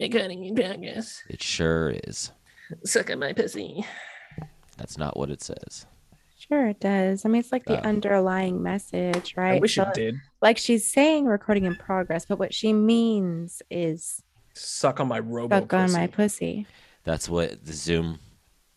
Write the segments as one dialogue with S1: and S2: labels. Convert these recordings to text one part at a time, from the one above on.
S1: Recording in progress.
S2: It sure is.
S1: Suck on my pussy.
S2: That's not what it says.
S3: Sure, it does. I mean, it's like the
S2: Oh.
S3: underlying message, right?
S1: I wish
S3: So,
S1: it did.
S3: Like she's saying recording in progress, but what she means is
S1: Suck on my robo
S3: suck on my
S1: pussy.
S3: pussy.
S2: That's what the Zoom.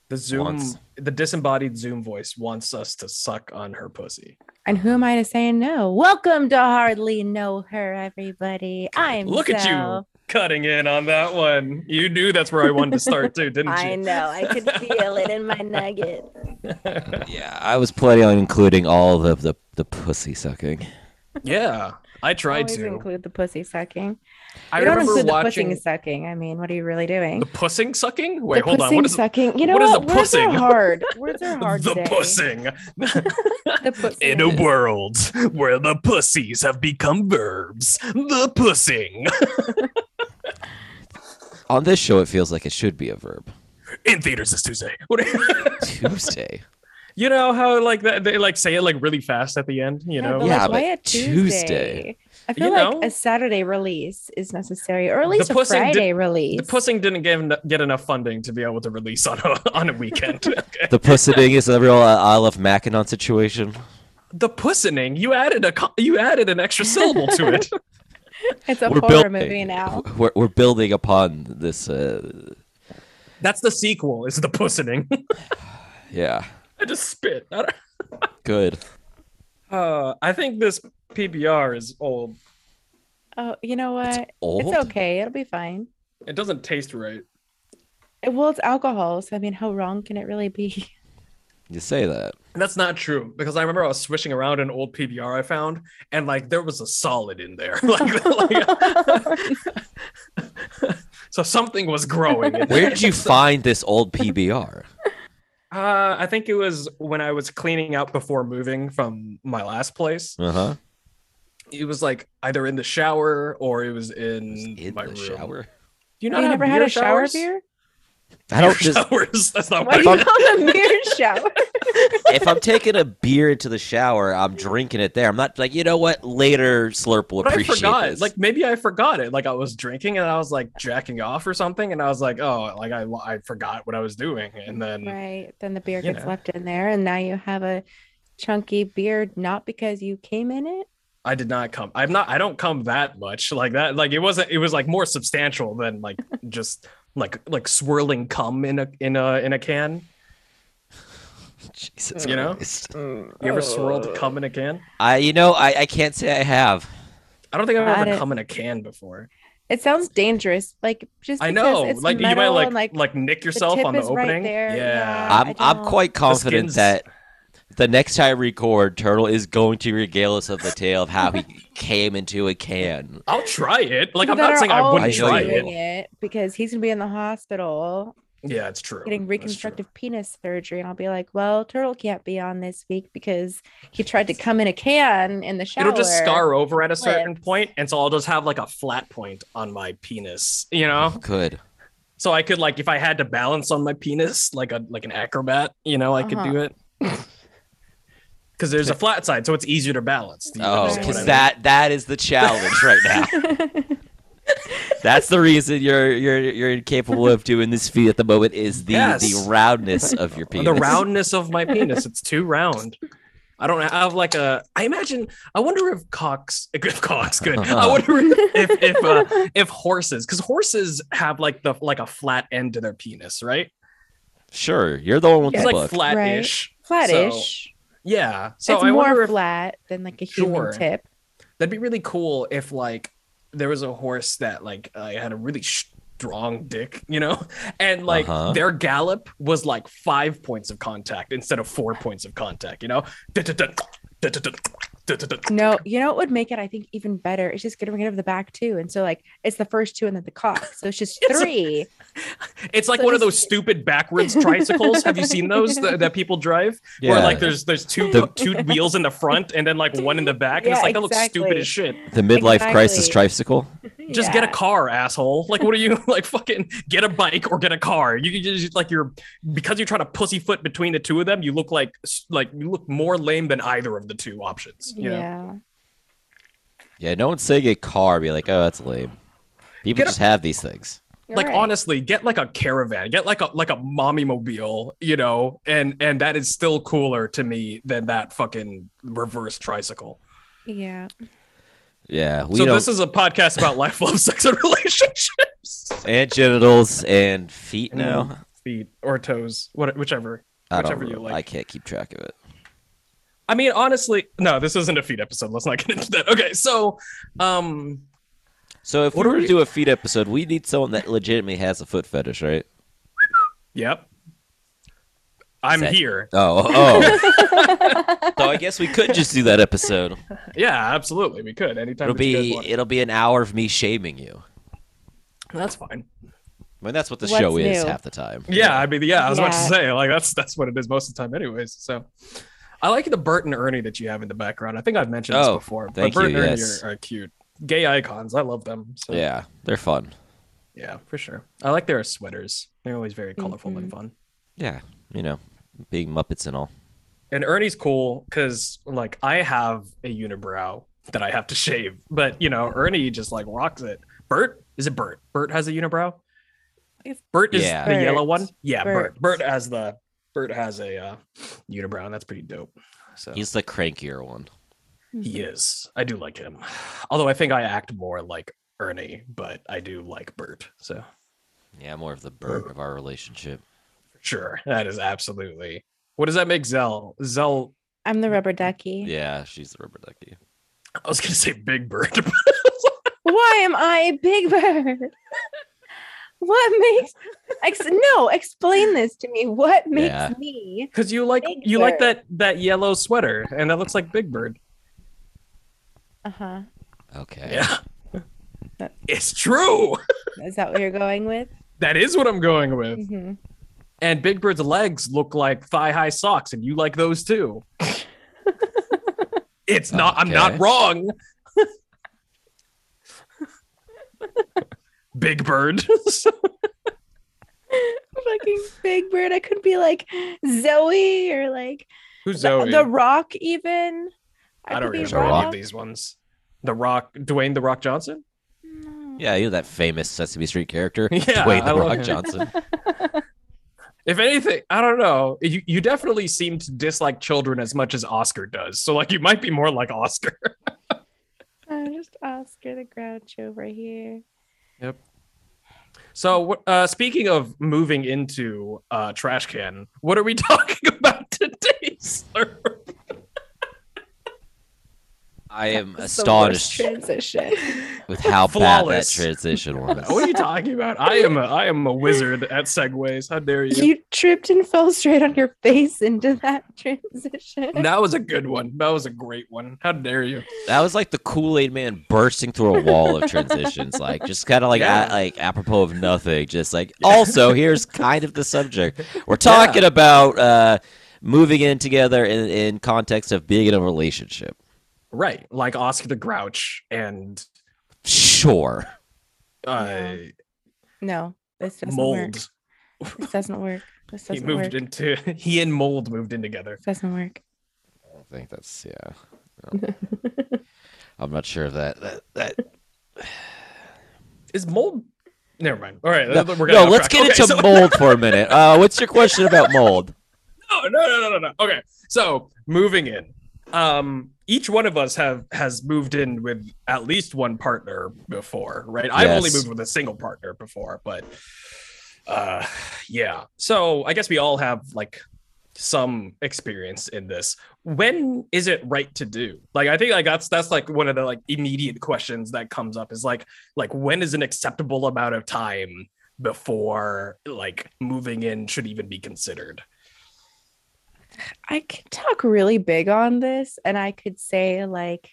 S1: The Zoom,
S2: wants-
S1: the disembodied Zoom voice wants us to suck on her pussy.
S3: And who am I to say no? Welcome to Hardly Know Her, everybody. I'm
S1: Look at you
S3: Zell.
S1: Cutting in on that one. You knew that's where I wanted to start too, didn't you?
S3: I
S1: you?
S3: know. I could feel it in my nugget.
S2: Yeah, I was planning on including all of the the pussy sucking.
S1: yeah, I tried
S3: Always
S1: to.
S3: include the pussy sucking.
S1: I
S3: you don't
S1: remember
S3: include
S1: watching
S3: the pussing sucking. I mean, what are you really doing?
S1: the pussing sucking. Wait,
S3: the
S1: hold on.
S3: pussing
S1: What is
S3: sucking? You know
S1: what is
S3: what?
S1: the
S3: Words are hard. Words are hard
S1: the
S3: today.
S1: pussing?
S3: The pussing.
S1: In a world where the pussies have become verbs, the pussing.
S2: On this show, it feels like it should be a verb.
S1: In theaters this Tuesday. What-
S2: Tuesday.
S1: You know how like that they like say it like really fast at the end. You know,
S3: but
S2: Yeah,
S3: like, why
S2: but
S3: a
S2: Tuesday.
S3: Tuesday? I feel
S1: You
S3: like
S1: know?
S3: a Saturday release is necessary, or at least a
S1: pussing did-
S3: Friday release.
S1: the pussing didn't get, get enough funding to be able to release on a, on a weekend. Okay.
S2: The pussing is a real uh, Isle of Mackinac situation.
S1: The pussening, you added a you added an extra syllable to it.
S3: it's a
S2: We're
S3: horror
S2: building.
S3: movie now.
S2: We're, we're building upon this. Uh,
S1: That's the sequel. Is the pussening?
S2: yeah,
S1: I just spit. I,
S2: good.
S1: uh, I think this PBR is old.
S3: Oh, you know what?
S2: Old.
S3: It's okay. It'll be fine.
S1: It doesn't taste right.
S3: It- well, it's alcohol, so I mean, how wrong can it really be?
S2: You say that.
S1: And that's not true because I remember I was swishing around an old PBR I found, and like there was a solid in there. like, like- so something was growing.
S2: Where did you find this old PBR?
S1: Uh, I think it was when I was cleaning out before moving from my last place.
S2: Uh huh.
S1: It was like either in the shower or it was in,
S2: In
S1: my
S2: the
S1: room.
S2: shower.
S1: Do you
S3: you
S1: not have
S3: never had
S1: beer
S3: a shower
S1: showers?
S3: beer?
S2: I don't
S1: Beer
S2: just.
S1: showers. That's not
S3: Why
S1: what
S3: do
S1: I
S3: you call them beer shower?
S2: if I'm taking a beer into the shower, I'm drinking it there. I'm not like, you know what? Later, Slurp will
S1: But I
S2: appreciate
S1: forgot.
S2: this.
S1: Like maybe I forgot it. Like I was drinking and I was like jacking off or something, and I was like, oh, like I I forgot what I was doing, and then
S3: right. Then the beer gets
S1: know.
S3: left in there, and now you have a chunky beer, not because you came in it.
S1: I did not come. I'm not. I don't come that much like that. Like it wasn't. It was like more substantial than like just like like swirling cum in a in a in a can.
S2: Jesus
S1: You know?
S2: Christ. Mm.
S1: You ever swirled cum in a can?
S2: I, you know, I, I can't say I have.
S1: I don't think I've
S3: Got
S1: ever
S3: it.
S1: come in a can before.
S3: It sounds dangerous. Like just
S1: I
S3: because
S1: know.
S3: it's
S1: Like you might like
S3: and,
S1: like,
S3: like
S1: nick yourself
S3: tip
S1: on the
S3: is right
S1: opening.
S3: there,
S1: Yeah.
S3: yeah.
S2: I'm
S3: I
S2: I'm
S3: don't-
S2: quite confident that the next time I record, Turtle is going to regale us of the tale of how he came into a can.
S1: I'll try it. Like I'm not saying I wouldn't
S3: always
S2: I know
S1: try it.
S3: it because he's gonna be in the hospital
S1: Yeah, it's true.
S3: getting
S1: That's true.
S3: reconstructive penis surgery, and I'll be like, "Well, Turtle can't be on this week because he tried to come in a can in the shower."
S1: It'll just scar over at a certain
S3: Lips.
S1: point, and so I'll just have like a flat point on my penis, you know.
S2: Good.
S1: So I could like if I had to balance on my penis like a like an acrobat, you know, I could
S3: Uh-huh.
S1: do it. Because there's a flat side, so it's easier to balance.
S2: Oh, because
S1: I mean?
S2: that that is the challenge right now. That's the reason you're you're you're incapable of doing this feat at the moment is the
S1: Yes.
S2: the roundness of your penis.
S1: the roundness of my penis, it's too round. I don't have like a. I imagine. I wonder if cocks. If cocks, good. I wonder if if uh, if horses, because horses have like the like a flat end to their penis, right?
S2: Sure, you're the one with
S1: It's
S2: the
S1: like
S2: book.
S1: flat-ish. So,
S3: Flattish.
S1: Yeah. So
S3: it's
S1: I
S3: more
S1: wonder if
S3: flat than like a human
S1: Sure.
S3: tip.
S1: That'd be really cool if like there was a horse that like uh, had a really strong dick, you know, and like
S2: Uh-huh.
S1: their gallop was like five points of contact instead of four points of contact, you know.
S3: No, you know what would make it, I think, even better? It's just getting rid of the back two. And so, like, it's the first two and then the cock. So it's just
S1: It's a-
S3: three.
S1: It's like
S3: So
S1: one of those stupid backwards tricycles. Have you seen those that, that people drive? Where like there's there's two
S2: The-
S1: two wheels in the front and then like one in the back, and it's
S3: Yeah,
S1: like that looks stupid as shit.
S2: the midlife crisis tricycle.
S1: Just get a car, asshole. Like, what are you like? Fucking get a bike or get a car. You, you just like you're because you're trying to pussyfoot between the two of them. You look like like you look more lame than either of the two options. You know?
S3: Yeah.
S2: Yeah, no one's saying a car. Be like, oh, that's lame. People
S1: Get a-
S2: just have these things.
S1: Like
S3: Right.
S1: honestly get like a caravan get like a like a mommy mobile you know and and that is still cooler to me than that fucking reverse tricycle
S3: Yeah.
S2: Yeah, we
S1: so
S2: don't.
S1: this is a podcast about life love sex and relationships
S2: and genitals and feet now.
S1: Mm, feet or toes what whichever
S2: I
S1: whichever you
S2: know.
S1: like.
S2: I can't keep track of it.
S1: i mean honestly no this isn't a feet episode let's not get into that okay so um
S2: So if
S1: What
S2: we were to do a feet episode, we need someone that legitimately has a foot fetish, right?
S1: yep i'm
S2: Set.
S1: here
S2: oh, oh, oh. so I guess we could just do that episode.
S1: yeah absolutely we could anytime
S2: It'll
S1: that you guys
S2: be it'll be an hour of me shaming you.
S1: that's fine
S2: I mean, that's what the
S3: What's
S2: show is
S3: new?
S2: half the time.
S1: Yeah, I mean, yeah, I was about to say, like, that's that's what it is most of the time, anyways. So, I like the Bert and Ernie that you have in the background. I think I've mentioned this
S2: Oh,
S1: before.
S2: thank
S1: but Bert
S2: you,
S1: and Ernie
S2: yes.
S1: are, are cute, gay icons. I love them. So,
S2: Yeah, they're fun.
S1: yeah, for sure. I like their sweaters. They're always very colorful and
S3: Mhm.
S1: fun.
S2: Yeah, you know, being Muppets and all.
S1: And Ernie's cool because, like, I have a unibrow that I have to shave, but you know, Ernie just like rocks it. Bert, is it Bert? Bert has a unibrow.
S3: It's
S1: Bert is
S2: Yeah.
S1: the yellow one. Yeah, Bert.
S3: Bert.
S1: Bert has the Bert has a uh, unibrow, and that's pretty dope. So
S2: He's the crankier one.
S1: He mm-hmm. is. I do like him. Although I think I act more like Ernie, but I do like Bert. So
S2: Yeah, more of the Bert of our relationship.
S1: for sure. That is absolutely. What does that make Zell? Zell
S3: I'm the rubber ducky.
S2: Yeah, she's the rubber ducky.
S1: I was gonna say Big Bird.
S3: Why am I Big Bird? what makes ex- no? Explain this to me. What makes
S2: Yeah.
S3: me?
S1: Because you like
S3: Big
S1: you like that that yellow sweater, and that looks like Big Bird.
S3: Uh huh.
S2: Okay.
S1: Yeah.
S3: That-
S1: It's true.
S3: Is that what you're going with?
S1: That is what I'm going with.
S3: hmm
S1: And Big Bird's legs look like thigh high socks, and you like those too. it's not. I'm not wrong. Big Bird.
S3: Fucking Big Bird. I could be like Zoe or like
S1: Who's
S3: the,
S1: Zoe?
S3: the Rock. Even
S1: I
S3: could
S1: don't
S3: be
S1: really
S2: The
S1: know any of these ones. The Rock, Dwayne the Rock Johnson.
S3: No.
S2: Yeah, you know that famous Sesame Street character,
S1: Yeah,
S2: Dwayne the
S1: love
S2: Rock
S1: him.
S2: Johnson.
S1: If anything, I don't know. You you definitely seem to dislike children as much as Oscar does. So like you might be more like Oscar.
S3: I'm just Oscar the Grouch over here.
S1: Yep. So uh, speaking of moving into uh, trash can, what are we talking about today, sir?
S2: I am
S3: That's the worst
S2: astonished
S3: Transition.
S2: with how bad that transition was.
S1: What are you talking about? I am a I am a wizard at segues. How dare you?
S3: You tripped and fell straight on your face into that transition.
S1: That was a good one. That was a great one. How dare you?
S2: That was like the Kool Aid Man bursting through a wall of transitions, like just kind of like
S1: Yeah.
S2: a, like apropos of nothing. Just like also here's kind of the subject we're talking about uh, moving in together in, in context of being in a relationship.
S1: Right, like Oscar the Grouch and
S2: Sure,
S1: uh,
S3: No, this doesn't
S1: Mold.
S3: work. This doesn't work. This
S1: He
S3: doesn't
S1: moved
S3: work.
S1: into he and Mold moved in together.
S3: This doesn't work.
S2: I don't think that's yeah. no. I'm not sure of that. That, that
S1: Is Mold? Never mind. All right,
S2: no,
S1: we're
S2: no, let's
S1: track.
S2: get
S1: Okay,
S2: into
S1: so-
S2: mold for a minute. Uh, what's your question about mold?
S1: No, no, no, no, no, no. Okay, so moving in. Um, each one of us have has moved in with at least one partner before, right? I've only moved with a single partner before, but uh, yeah. So I guess we all have like some experience in this. When is it right to do? Like, I think like that's that's like one of the like immediate questions that comes up is like like when is an acceptable amount of time before like moving in should even be considered?
S3: I could talk really big on this, and I could say like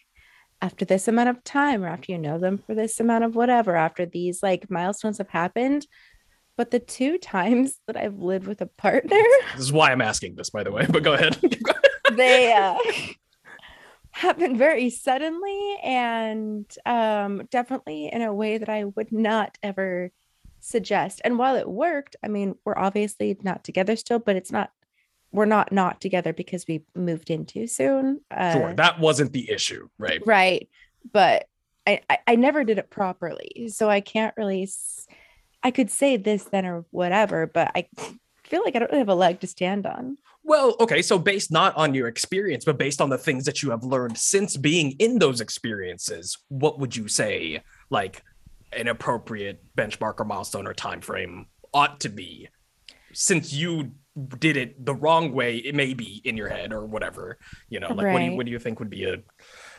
S3: after this amount of time, or after you know them for this amount of whatever, after these like milestones have happened. But the two times that I've lived with a partner,
S1: This is why I'm asking this, by the way. But go ahead.
S3: they uh, happened very suddenly and um, definitely in a way that I would not ever suggest. And while it worked, I mean, we're obviously not together still, but it's not. We're not not together because we moved in too soon. Uh,
S1: sure, that wasn't the issue, right?
S3: right, but I, I I never did it properly, so I can't really. I could say this then or whatever, but I feel like I don't really have a leg to stand on.
S1: Well, okay, so based not on your experience, but based on the things that you have learned since being in those experiences, what would you say like an appropriate benchmark or milestone or time frame ought to be since you did it the wrong way it may be in your head or whatever you know like what do you what do you think would be a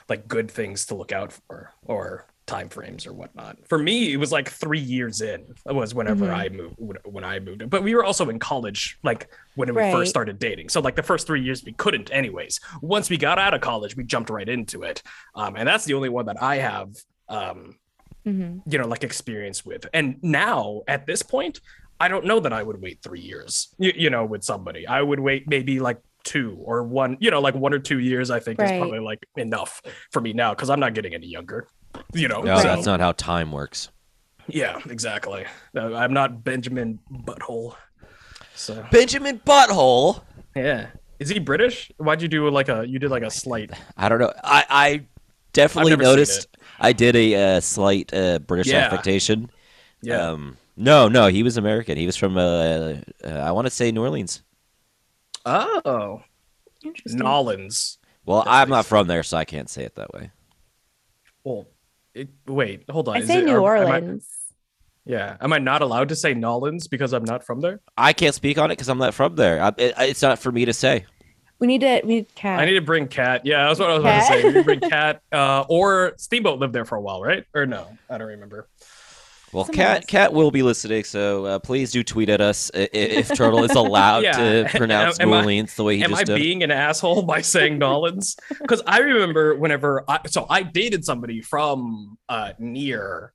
S1: like good things to look out for or time frames or whatnot? For me it was like three years in it was whenever
S3: Mhm.
S1: i moved when- i moved. But we were also in college like when we
S3: Right.
S1: first started dating. So like the first three years we couldn't anyways. Once we got out of college we jumped right into it. Um, and that's the only one that i have um,
S3: Mhm.
S1: you know like experience with. And now at this point i don't know that i would wait three years you, you know with somebody i would wait maybe like two or one you know like one or two years i think is probably like enough for me now because i'm not getting any younger you know
S2: No,
S1: so-
S2: that's not how time works.
S1: yeah exactly Uh, i'm not benjamin butthole so
S2: Benjamin Butthole.
S1: yeah is he british why'd you do like a you did like a slight
S2: I don't know. I, I definitely noticed. I did a uh, slight uh, British
S1: Yeah.
S2: affectation.
S1: yeah
S2: Um, no, no, he was American. He was from, uh, uh, I want to say New Orleans.
S1: oh
S3: Interesting.
S1: nolans
S2: Well,
S1: That's
S2: I'm
S1: what he
S2: not from there, so I can't say it that way.
S1: well it, wait hold on
S3: I
S1: Is
S3: say
S1: it-
S3: New
S1: are- am I-
S3: Orleans.
S1: Yeah. Am I not allowed to say Nolans because I'm not from there?
S2: I can't speak on it because I'm not from there. I, it, it's not for me to say.
S3: We need to we need cat.
S1: I need to bring Cat. Yeah, that's what I was about to say. We need to bring Cat. Uh, or Steamboat lived there for a while, right? Or no? I don't remember.
S2: Well,
S3: Some
S2: Cat. Cat will be listening, so uh, please do tweet at us i- i- if Turtle is allowed
S1: Yeah.
S2: to pronounce
S1: Am
S2: New
S1: I-
S2: Orleans the way he
S1: Am
S2: just
S1: I
S2: did.
S1: being an asshole by saying Nolans? Because I remember whenever I so I dated somebody from uh near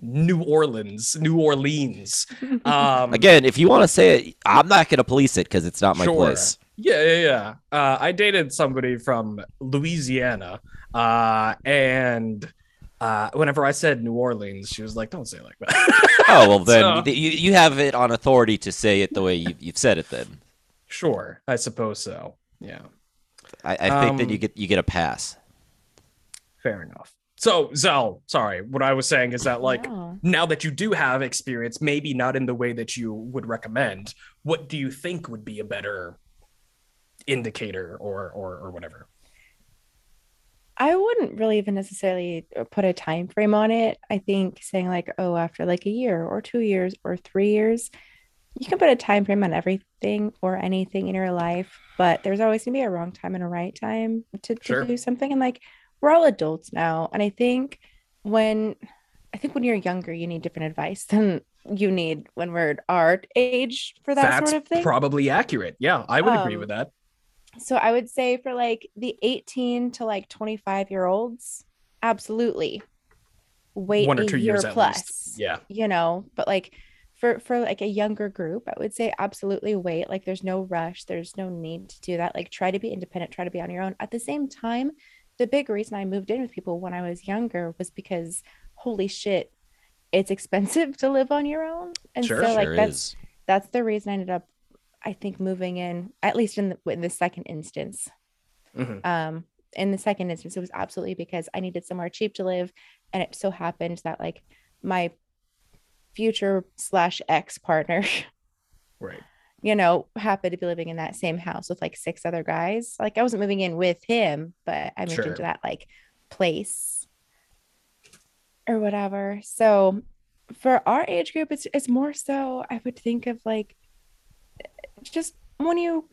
S1: New Orleans, New Orleans. Um
S2: Again, if you want to say it, I'm not going to police it because it's not my
S1: Sure.
S2: place.
S1: Yeah, yeah, yeah. Uh, I dated somebody from Louisiana, uh, and uh, whenever I said New Orleans, she was like, "Don't say it like that."
S2: Oh well, then
S1: So-
S2: you, you have it on authority to say it the way you, you've said it. Then
S1: sure, I suppose so. Yeah,
S2: I, I think that you
S1: Um,
S2: get you get a pass.
S1: fair enough. So, Zell, sorry, what I was saying is that like
S3: No.
S1: now that you do have experience, maybe not in the way that you would recommend, what do you think would be a better indicator or or or whatever?
S3: I wouldn't really even necessarily uh, put a time frame on it. I think saying like, oh, after like a year or two years or three years, you can put a time frame on everything or anything in your life, but there's always gonna be a wrong time and a right time to, to
S1: Sure.
S3: do something. And like we're all adults now. And I think when I think when you're younger, you need different advice than you need when we're at our age for that
S1: That's
S3: sort of thing.
S1: probably accurate. Yeah, I would agree
S3: Um,
S1: with that.
S3: So I would say for like the 18 to like 25 year olds, absolutely. Wait
S1: One or
S3: a
S1: two
S3: year
S1: years at
S3: plus.
S1: least. Yeah.
S3: You know, but like for for like a younger group, I would say absolutely wait. Like there's no rush, there's no need to do that. Like try to be independent, try to be on your own. At the same time, the big reason I moved in with people when I was younger was because holy shit, it's expensive to live on your own. And
S1: Sure,
S3: so like
S2: sure
S3: that's
S2: is.
S3: that's the reason I ended up, I think, moving in at least in the in the second instance.
S1: Mhm.
S3: Um, in the second instance, it was absolutely because I needed somewhere cheap to live, and it so happened that like my future slash ex partner,
S1: Right.
S3: you know, happened to be living in that same house with like six other guys. Like I wasn't moving in with him, but I moved
S1: Sure.
S3: into that like place or whatever. So for our age group, it's it's more so I would think of like just when you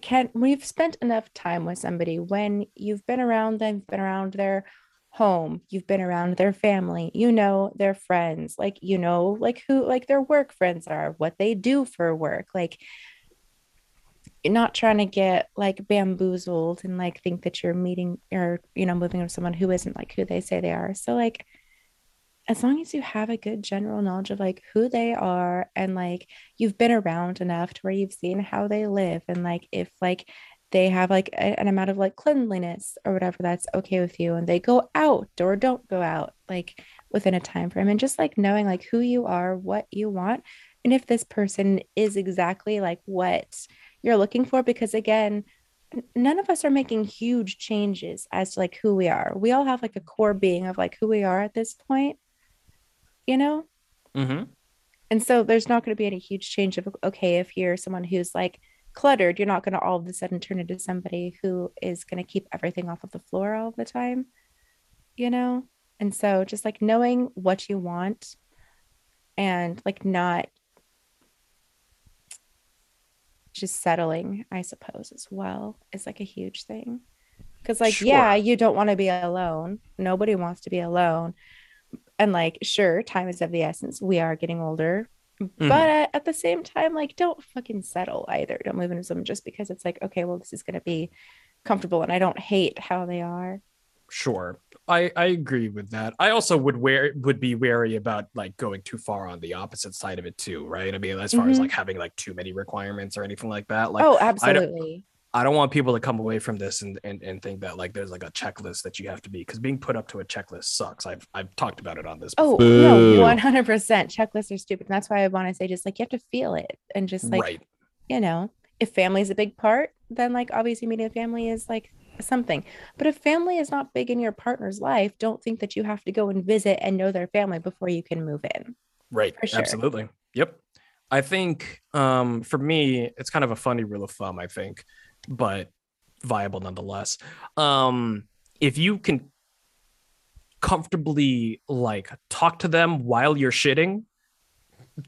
S3: can't, when you've spent enough time with somebody, when you've been around them, been around their home, you've been around their family, you know their friends, like you know like who like their work friends are, what they do for work, like you're not trying to get like bamboozled and like think that you're meeting or you know moving with someone who isn't like who they say they are. So like as long as you have a good general knowledge of like who they are and like you've been around enough to where you've seen how they live and like if like they have like a- an amount of like cleanliness or whatever that's okay with you and they go out or don't go out like within a time frame and just like knowing like who you are what you want and if this person is exactly like what you're looking for because again none of us are making huge changes as to like who we are. We all have like a core being of like who we are at this point you know
S1: Mm-hmm.
S3: And so there's not going to be any huge change of okay, if you're someone who's like cluttered, you're not going to all of a sudden turn into somebody who is going to keep everything off of the floor all the time, you know? And so just like knowing what you want and like not just settling, I suppose, as well is like a huge thing. Because, like,
S1: Sure.
S3: yeah, you don't want to be alone. Nobody wants to be alone. And, like, sure, time is of the essence. We are getting older.
S1: Mhm.
S3: But at, at the same time, like, don't fucking settle either. Don't move into something just because it's like, okay, well, this is going to be comfortable and I don't hate how they are.
S1: Sure. I, I agree with that. I also would wear would be wary about like going too far on the opposite side of it too, right? I mean, as far as
S3: Mhm.
S1: like having like too many requirements or anything like that. Like
S3: oh, absolutely.
S1: I don't want people to come away from this and, and, and think that like there's like a checklist that you have to be because being put up to a checklist sucks. I've I've talked about it on this.
S3: Oh.
S2: Boo.
S3: no, 100%. Checklists are stupid. And that's why I want to say, just like, you have to feel it and just like,
S1: right.
S3: you know, if family is a big part, then like obviously meeting a family is like something. But if family is not big in your partner's life, don't think that you have to go and visit and know their family before you can move in.
S1: Right.
S3: Sure.
S1: Absolutely. Yep. I think um for me, it's kind of a funny rule of thumb, I think, but viable nonetheless. Um, if you can comfortably like talk to them while you're shitting,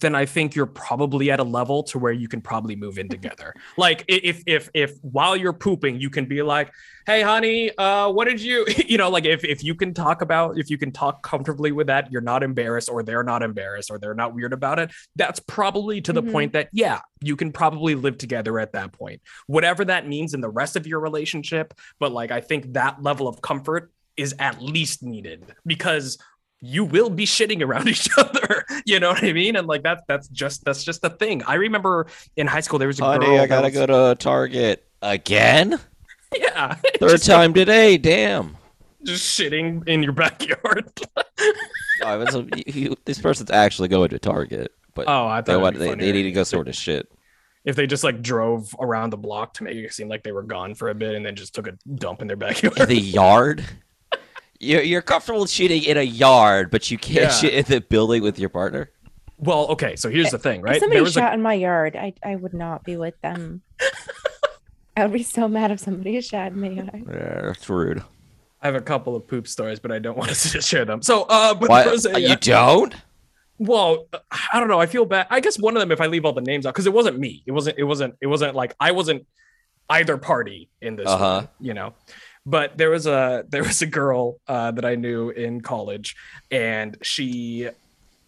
S1: then I think you're probably at a level to where you can probably move in together. like if if if while you're pooping, you can be like, "Hey, honey, uh, what did you?" You know, like if if you can talk about if you can talk comfortably with that, you're not embarrassed, or they're not embarrassed, or they're not weird about it. That's probably to the
S3: Mhm.
S1: point that yeah, you can probably live together at that point, whatever that means in the rest of your relationship. But like, I think that level of comfort is at least needed because you will be shitting around each other. You know what I mean? And like that's that's just that's just the thing. I remember in high school there was a
S2: Honey,
S1: girl.
S2: I gotta
S1: was-
S2: go to Target again.
S1: Yeah,
S2: Third time today. Damn.
S1: just shitting in your backyard.
S2: Oh, was a- you- you- this person's actually going to Target, but
S1: Oh, I thought it'd
S2: they, they need to go sort of shit.
S1: if they just like drove around the block to make it seem like they were gone for a bit and then just took a dump in their backyard.
S2: The yard. You're, you're comfortable shooting in a yard, but you can't
S1: Yeah.
S2: shit in the building with your partner.
S1: well, okay, so here's the thing, right?
S3: If somebody
S1: There was a
S3: shot in my yard, I, I would not be with them. I would be so mad if somebody shot in my yard.
S2: Yeah, that's rude.
S1: I have a couple of poop stories, but I don't want to share them. So, uh, but
S2: Why
S1: there was a,
S2: you
S1: uh,
S2: don't?
S1: well, I don't know. I feel bad. I guess one of them, if I leave all the names out, because it wasn't me. It wasn't. It wasn't. It wasn't like I wasn't either party in this.
S2: Uh-huh.
S1: one, you know. But there was a there was a girl uh, that I knew in college, and she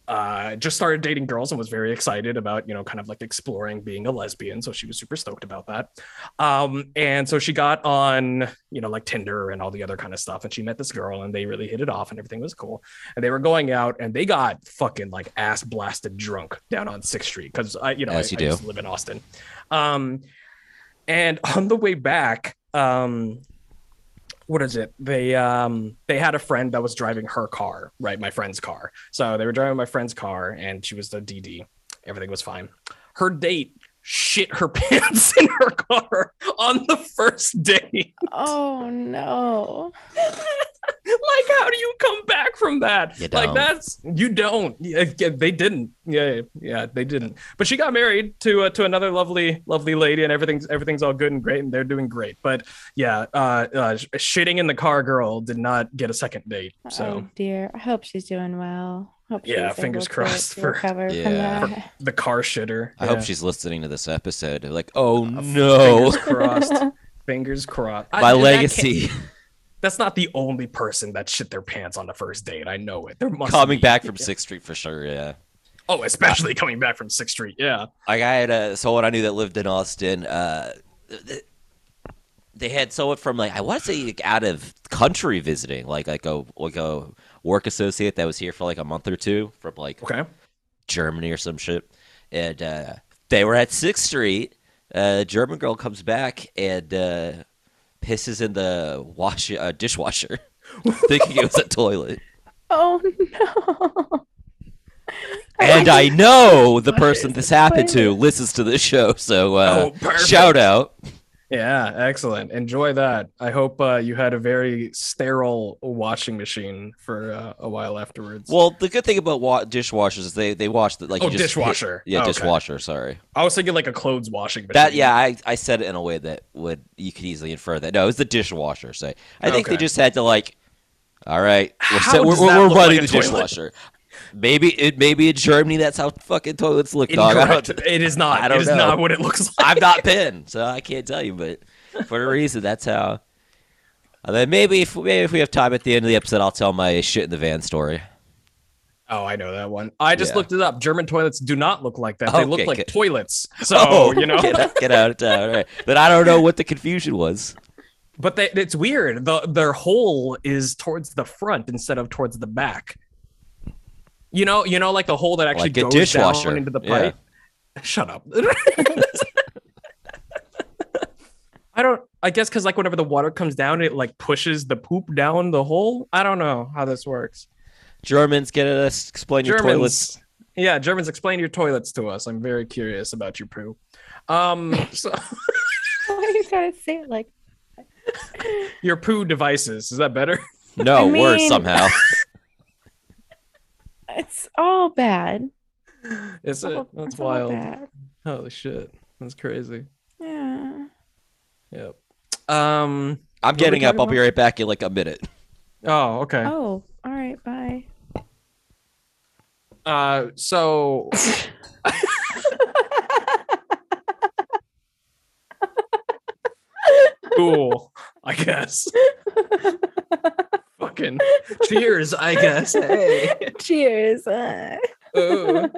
S1: uh, just started dating girls and was very excited about you know kind of like exploring being a lesbian. So she was super stoked about that. Um, and so she got on you know like Tinder and all the other kind of stuff, and she met this girl, and they really hit it off, and everything was cool. And they were going out, and they got fucking like ass blasted drunk down on Sixth Street because I you know
S2: As
S1: I,
S2: you
S1: I
S2: do.
S1: used to live in Austin. Um, and on the way back, um, what is it? They um they had a friend that was driving her car, right? My friend's car. So they were driving my friend's car, and she was the DD. Everything was fine. Her date shit her pants in her car on the first date.
S3: Oh no.
S1: like, how do you come back from that?
S2: You
S1: Like
S2: don't.
S1: that's you don't. Yeah, yeah, they didn't. Yeah, yeah, they didn't. But she got married to uh, to another lovely, lovely lady, and everything's everything's all good and great, and they're doing great. But yeah, uh, uh, shitting in the car girl did not get a second date. So
S3: oh dear. I hope she's doing well. Hope
S1: Yeah, fingers crossed for-
S3: recover from
S2: Yeah.
S3: that.
S1: the car shitter.
S2: I
S1: yeah.
S2: hope she's listening to this episode. Like, oh
S1: Uh,
S2: no,
S1: Fingers crossed. Fingers crossed. I-
S2: my
S1: that can't-
S2: legacy
S1: That's not the only person that shit their pants on the first date. I know it. There must
S2: coming
S1: be.
S2: back from Sixth Street for sure. Yeah.
S1: Oh, especially coming back from Sixth Street. Yeah.
S2: Like I had a someone I knew that lived in Austin. Uh, they had someone from like I want to say like, out of country visiting, like like a like a work associate that was here for like a month or two from like
S1: Okay.
S2: Germany or some shit, and uh, they were at Sixth Street. Uh, German girl comes back and uh, pisses in the wash uh, dishwasher, thinking it was a toilet.
S3: Oh no.
S2: And I know the person this happened to listens to this show, so uh,
S1: Oh, perfect.
S2: shout out.
S1: Yeah, excellent. Enjoy that. I hope uh, you had a very sterile washing machine for uh, a while afterwards.
S2: Well, the good thing about wa- dishwashers is they they wash the like
S1: oh,
S2: you just hit-
S1: dishwasher.
S2: yeah,
S1: Oh, okay.
S2: dishwasher. Sorry.
S1: I was thinking like a clothes washing machine.
S2: That yeah, I, I said it in a way that would you could easily infer that. No, it was the dishwasher. So I think they just had to like, all right, we're, set, we're, we're, we're running
S1: like
S2: the
S1: toilet?
S2: dishwasher. Maybe it maybe in Germany that's how fucking toilets look, dog.
S1: It is not.
S2: I don't
S1: is
S2: know.
S1: not what it looks like.
S2: I've not been, so I can't tell you. But for a reason, that's how. And then maybe if maybe if we have time at the end of the episode, I'll tell my shit in the van story.
S1: Oh, I know that one. I just
S2: Yeah.
S1: looked it up. German toilets do not look like that. They look like
S2: good.
S1: toilets. So oh, you know,
S2: Oh, get, out- get out of town. All right. Then I don't know what the confusion was.
S1: but they, it's weird. The their hole is towards the front instead of towards the back. You know, you know, like the hole that actually
S2: Like
S1: goes
S2: dishwasher.
S1: down into the
S2: Yeah.
S1: pipe. Shut up. I don't. I guess because like whenever the water comes down, it like pushes the poop down the hole. I don't know how this works.
S2: Germans, get us explain your toilets.
S1: Yeah, Germans, explain your toilets to us. I'm very curious about your poo. Um, so
S3: Why are you gotta say it like
S1: your poo devices is that better?
S2: No,
S3: I
S2: worse somehow.
S3: It's all bad.
S1: Is it?
S3: All-
S1: That's
S3: it's
S1: wild.
S3: bad.
S1: Holy shit, that's crazy.
S3: Yeah.
S1: Yep. Um.
S2: I'm
S1: we
S2: getting up. I'll be right back in like a minute.
S1: Oh, okay.
S3: Oh, all right. Bye.
S1: Uh. So. cool. I guess. Fucking cheers. I guess. Hey.
S3: Cheers. Uh.
S1: Uh,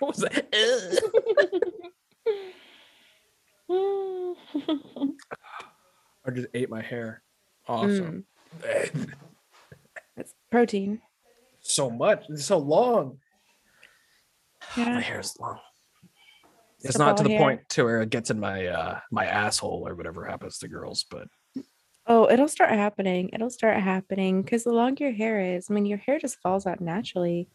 S1: what was that? I just ate my hair. Awesome.
S3: Mm, That's protein.
S1: so much. It's so long. My hair is long.
S3: It's
S1: It's not to the
S3: hair.
S1: point to where it gets in my uh my asshole or whatever happens to girls, but
S3: Oh, it'll start happening. It'll start happening because the longer your hair is, I mean, your hair just falls out naturally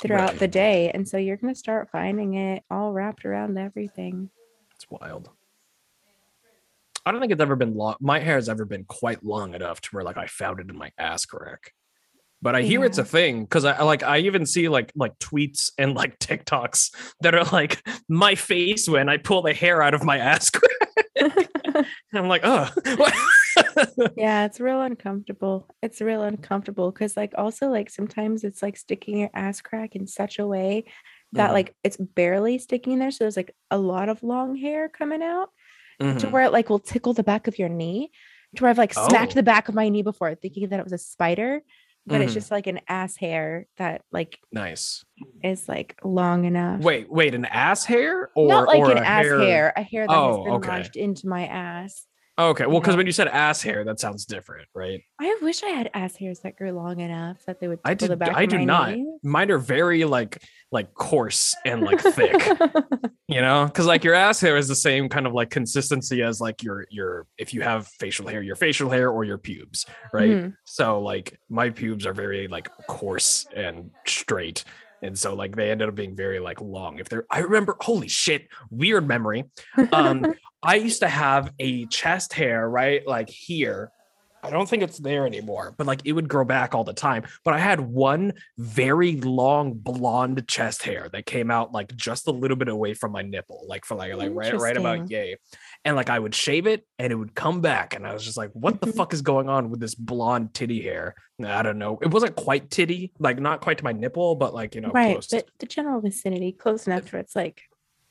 S3: throughout
S1: Right.
S3: the day. And so you're going to start finding it all wrapped around everything.
S1: it's wild. I don't think it's ever been long. My hair has ever been quite long enough to where like I found it in my ass crack. But I hear it's a thing because I like I even see like like tweets and like TikToks that are like my face when I pull the hair out of my ass crack. and I'm like, oh,
S3: yeah, it's real uncomfortable. It's real uncomfortable because, like, also, like, sometimes it's like sticking your ass crack in such a way that,
S1: Mhm.
S3: like, it's barely sticking there. So there's like a lot of long hair coming out to
S1: Mhm.
S3: where it like will tickle the back of your knee. To where I've like smacked
S1: Oh.
S3: the back of my knee before thinking that it was a spider, but it's
S1: Mhm.
S3: just like an ass hair that like
S1: nice.
S3: is like long enough.
S1: Wait, wait, an ass hair or
S3: not like
S1: or
S3: an ass hair, a hair that has
S1: Oh,
S3: been
S1: okay.
S3: lodged into my ass.
S1: Okay, well, because when you said ass hair, that sounds different, right?
S3: I wish I had ass hairs that grew long enough that they would
S1: I did.
S3: back
S1: I do not.
S3: knee.
S1: Mine are very like like coarse and like thick. you know because like your ass hair is the same kind of like consistency as like your your if you have facial hair your facial hair or your pubes right
S3: Mhm.
S1: so like my pubes are very like coarse and straight and so like they ended up being very like long if they're i remember holy shit weird memory um i used to have a chest hair right like here I don't think it's there anymore, but like it would grow back all the time. But I had one very long blonde chest hair that came out like just a little bit away from my nipple, like for like like right right about yay. And like I would shave it and it would come back, and I was just like, "What the
S3: Mhm.
S1: fuck is going on with this blonde titty hair?" I don't know. It wasn't quite titty, like not quite to my nipple, but like you know,
S3: right,
S1: close.
S3: but the general vicinity, close enough where it's like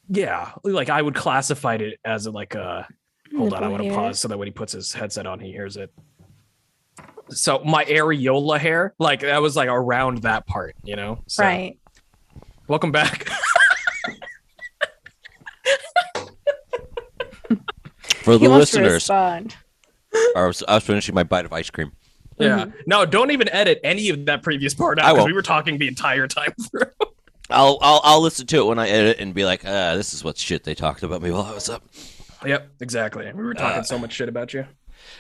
S1: yeah, like I would classify it as like a Hold on, I want to pause so that when he puts his headset on, he hears it. So my areola hair, like that was like around that part, you know. So,
S3: Right.
S1: Welcome back.
S2: For the
S3: wants
S2: listeners. I was, I was finishing my bite of ice cream.
S1: yeah. No, don't even edit any of that previous part out because we were talking the entire time through.
S2: I'll, I'll I'll listen to it when I edit and be like, uh, this is what shit they talked about me while I was up.
S1: yep, exactly. We were talking
S2: Uh,
S1: so much shit about you.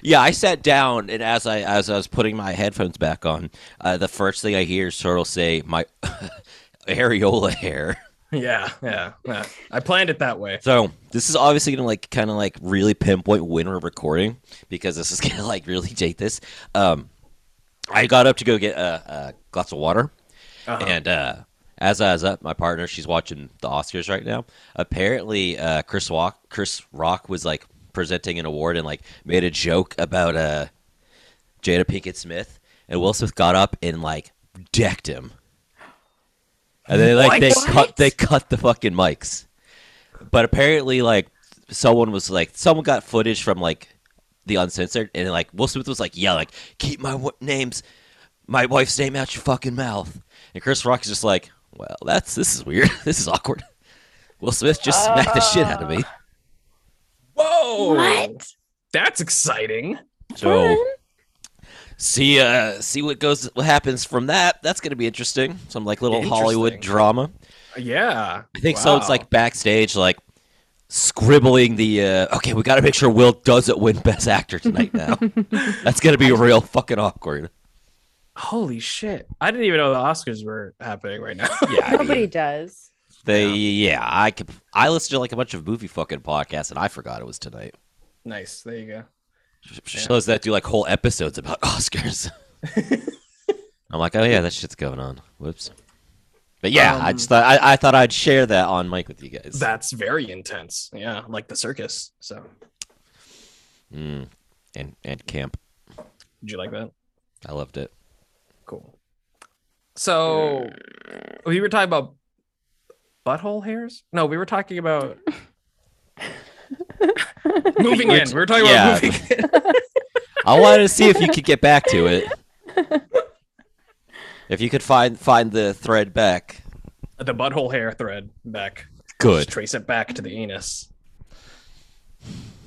S2: Yeah, I sat down and as I as I was putting my headphones back on, uh, the first thing I hear is Turtle say, "My areola hair."
S1: Yeah, yeah, yeah. I planned it that way.
S2: So this is obviously gonna like kind of like really pinpoint when we're recording because this is gonna like really date this. Um, I got up to go get a, a glass of water,
S1: Uh-huh.
S2: and uh, as I was up, my partner she's watching the Oscars right now. Apparently, uh, Chris Rock Chris Rock was like presenting an award and like made a joke about uh Jada Pinkett Smith, and Will Smith got up and like decked him. And then like they
S3: What?
S2: cut they cut the fucking mics. But apparently like someone was like someone got footage from like the uncensored and like Will Smith was like yeah like keep my w- names my wife's name out your fucking mouth. And Chris Rock is just like, well, that's this is weird. this is awkward. Will Smith just smacked the shit out of me.
S1: Whoa!
S3: What?
S1: That's exciting.
S2: So
S3: Fun.
S2: See uh see what goes what happens from that. That's gonna be interesting. Some like little Hollywood drama.
S1: Yeah.
S2: I think so. It's like backstage, like scribbling the. Uh, okay, we got to make sure Will doesn't win Best Actor tonight. Now that's gonna be real fucking awkward.
S1: Holy shit! I didn't even know the Oscars were happening right now.
S2: Yeah, I mean,
S3: Nobody does.
S2: they. Yeah, I could. I listened to like a bunch of movie fucking podcasts, and I forgot it was tonight.
S1: nice. There you go.
S2: Shows that do like whole episodes about Oscars. I'm like, oh yeah, that shit's going on. Whoops. But yeah, I
S1: Um,
S2: just thought I, I thought I'd share that on mic with you guys.
S1: That's very intense. Yeah, like the circus. So,
S2: Mm. And and camp,
S1: did you like that?
S2: I loved it.
S1: Cool. So, we were talking about butthole hairs. No, we were talking about moving in. We were talking
S2: Yeah.
S1: about moving in.
S2: I wanted to see if you could get back to it. If you could find find the thread back.
S1: the butthole hair thread back.
S2: Good.
S1: Just trace it back to the anus.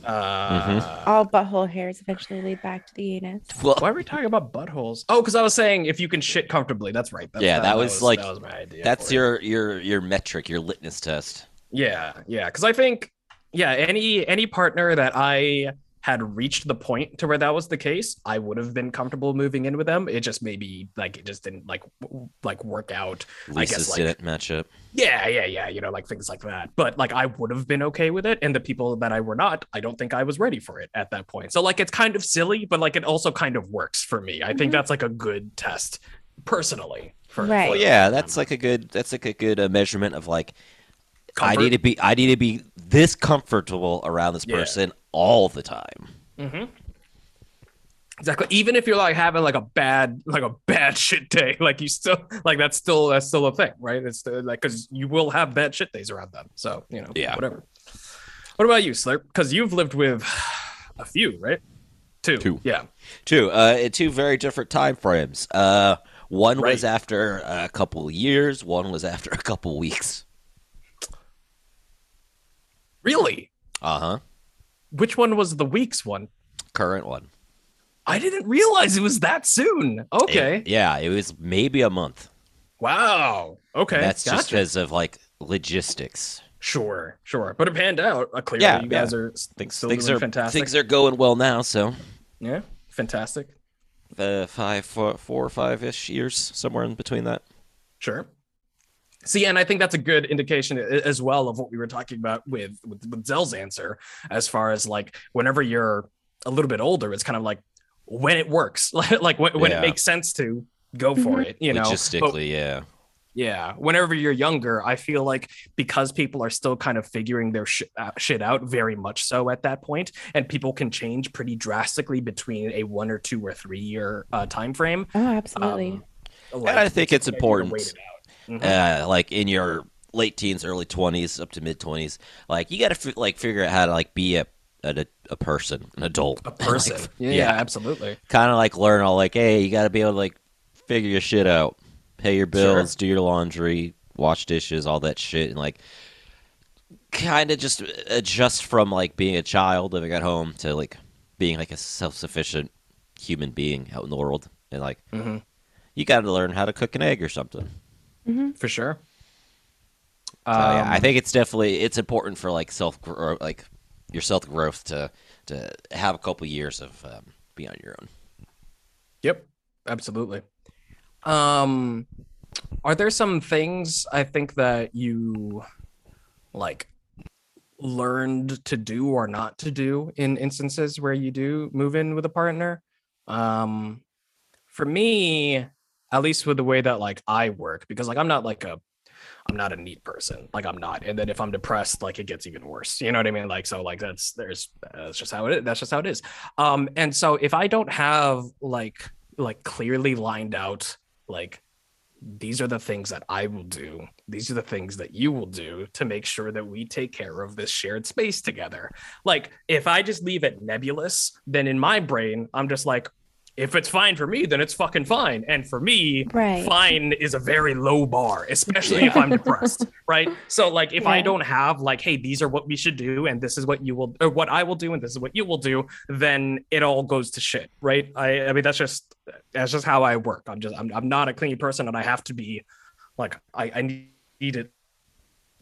S1: Uh,
S3: All butthole hairs eventually lead back to the anus.
S2: Well,
S1: Why are we talking about buttholes? Oh, because I was saying if you can shit comfortably. That's right. That's,
S2: Yeah, that was like-
S1: that was my idea.
S2: that's
S1: for it.
S2: your your your metric, your litmus test.
S1: Yeah, yeah. Because I think, yeah, any any partner that I had reached the point to where that was the case, I would have been comfortable moving in with them. It just maybe like it just didn't like w- like work out. I
S2: Lisa's
S1: guess like
S2: didn't match up.
S1: yeah, yeah, yeah. You know, like things like that. But like I would have been okay with it, and the people that I were not, I don't think I was ready for it at that point. So like it's kind of silly, but like it also kind of works for me. I think
S3: Mhm.
S1: that's like a good test personally. For,
S3: Right.
S2: Well, yeah, that's like a good that's like a good uh, measurement of like I need to be I need to be this comfortable around this
S1: Yeah.
S2: person all the time.
S1: Mm-hmm. Exactly. Even if you're like having like a bad, like a bad shit day, like you still like that's still that's still a thing, right? It's still, like because you will have bad shit days around them. So you know,
S2: Yeah.
S1: whatever. What about you, Slurp? Because you've lived with a few, right? Two.
S2: Two.
S1: Yeah.
S2: Two, uh, two very different time frames. Uh, one was after a couple years. One was after a couple weeks.
S1: Really?
S2: Uh huh.
S1: Which one was the weeks one?
S2: Current one.
S1: I didn't realize it was that soon. Okay.
S2: It- yeah, it was maybe a month.
S1: wow. Okay.
S2: That's just
S1: gotcha.
S2: because of like logistics.
S1: Sure, sure. But it panned out. Uh, clearly,
S2: Yeah,
S1: you guys are
S2: Things, things are
S1: fantastic.
S2: things are going well now. So
S1: yeah, fantastic.
S2: uh, five, four, four or five ish years, somewhere in between that.
S1: Sure. See, and I think that's a good indication as well of what we were talking about with with, with Zell's answer, as far as like whenever you're a little bit older, it's kind of like when it works, like when, when
S2: Yeah.
S1: it makes sense to go for
S3: Mhm.
S1: it, you know. But-
S2: Logistically, yeah.
S1: yeah, whenever you're younger, I feel like because people are still kind of figuring their sh- uh, shit out, very much so at that point, and people can change pretty drastically between a one or two or three year uh, time frame.
S3: Oh, absolutely.
S1: Um,
S2: And I think it's important.
S1: it out. Mhm.
S2: uh, like in your late teens, early twenties, up to mid twenties, like you got to f- like figure out how to like be a a, a person, an adult,
S1: a person.
S2: Like,
S1: yeah,
S2: yeah.
S1: absolutely.
S2: kind of like learn all like, hey, you got to be able to like figure your shit out, pay your bills, do your laundry, wash dishes, all that shit, and like kind of just adjust from like being a child living at home to like being like a self sufficient human being out in the world, and like
S1: Mhm.
S2: you got to learn how to cook an egg or something.
S1: For sure.
S2: So, yeah, I
S1: Um,
S2: think it's definitely it's important for like self gro- like your self growth to to have a couple years of um, being on your own.
S1: Yep, absolutely. Um, are there some things I think that you like learned to do or not to do in instances where you do move in with a partner? Um for me, at least with the way that like I work, because like I'm not like a I'm not a neat person. Like I'm not. And then if I'm depressed, like it gets even worse. You know what I mean? Like so like that's there's that's just how it is. That's just how it is. Um and so if I don't have like like clearly lined out like these are the things that I will do. These are the things that you will do to make sure that we take care of this shared space together. Like, if I just leave it nebulous, then in my brain, I'm just like, if it's fine for me, then it's fucking fine. And for me,
S3: Right.
S1: fine is a very low bar, especially if I'm depressed, right? So, like, if I don't have like, hey, these are what we should do, and this is what you will, or what I will do, and this is what you will do, then it all goes to shit, right? I, I mean, that's just that's just how I work. I'm just, I'm, I'm not a clingy person, and I have to be, like, I, I need it,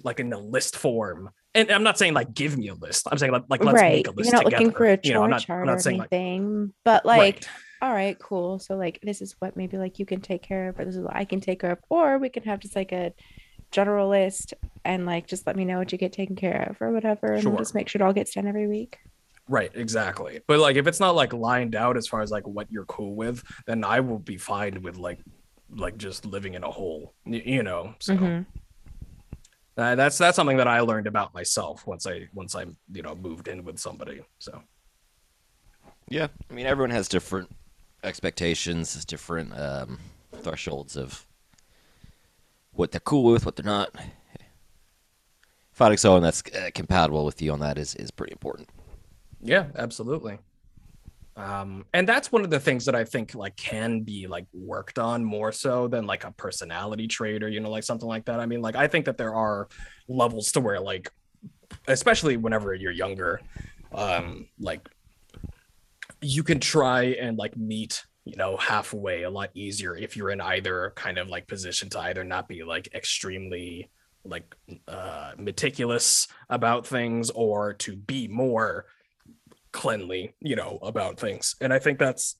S1: like in a list form. And I'm not saying like give me a list. I'm saying like, like let's
S3: right.
S1: make a list
S3: You're not
S1: together.
S3: looking for a chore
S1: you know, I'm not,
S3: chart
S1: I'm
S3: or
S1: not saying like
S3: anything, but like,
S1: right.
S3: All right, cool. So like, this is what maybe like you can take care of, or this is what I can take care of, or we can have just like a general list and like just let me know what you get taken care of or whatever, and we'll
S1: Sure.
S3: just make sure it all gets done every week.
S1: Right, exactly. But like if it's not like lined out as far as like what you're cool with, then I will be fine with like like just living in a hole. You know. So
S3: Mhm.
S1: uh, that's that's something that I learned about myself once I once I you know moved in with somebody. So
S2: Yeah, I mean everyone has different expectations, different um, thresholds of what they're cool with, what they're not. Finding someone that's uh, compatible with you on that is is pretty important.
S1: yeah, absolutely. Um, and that's one of the things that I think like can be like worked on more so than like a personality trait or you know like something like that. I mean, like I think that there are levels to where like, especially whenever you're younger, um, like you can try and like meet you know halfway a lot easier if you're in either kind of like position to either not be like extremely like uh meticulous about things or to be more cleanly you know about things. And i think that's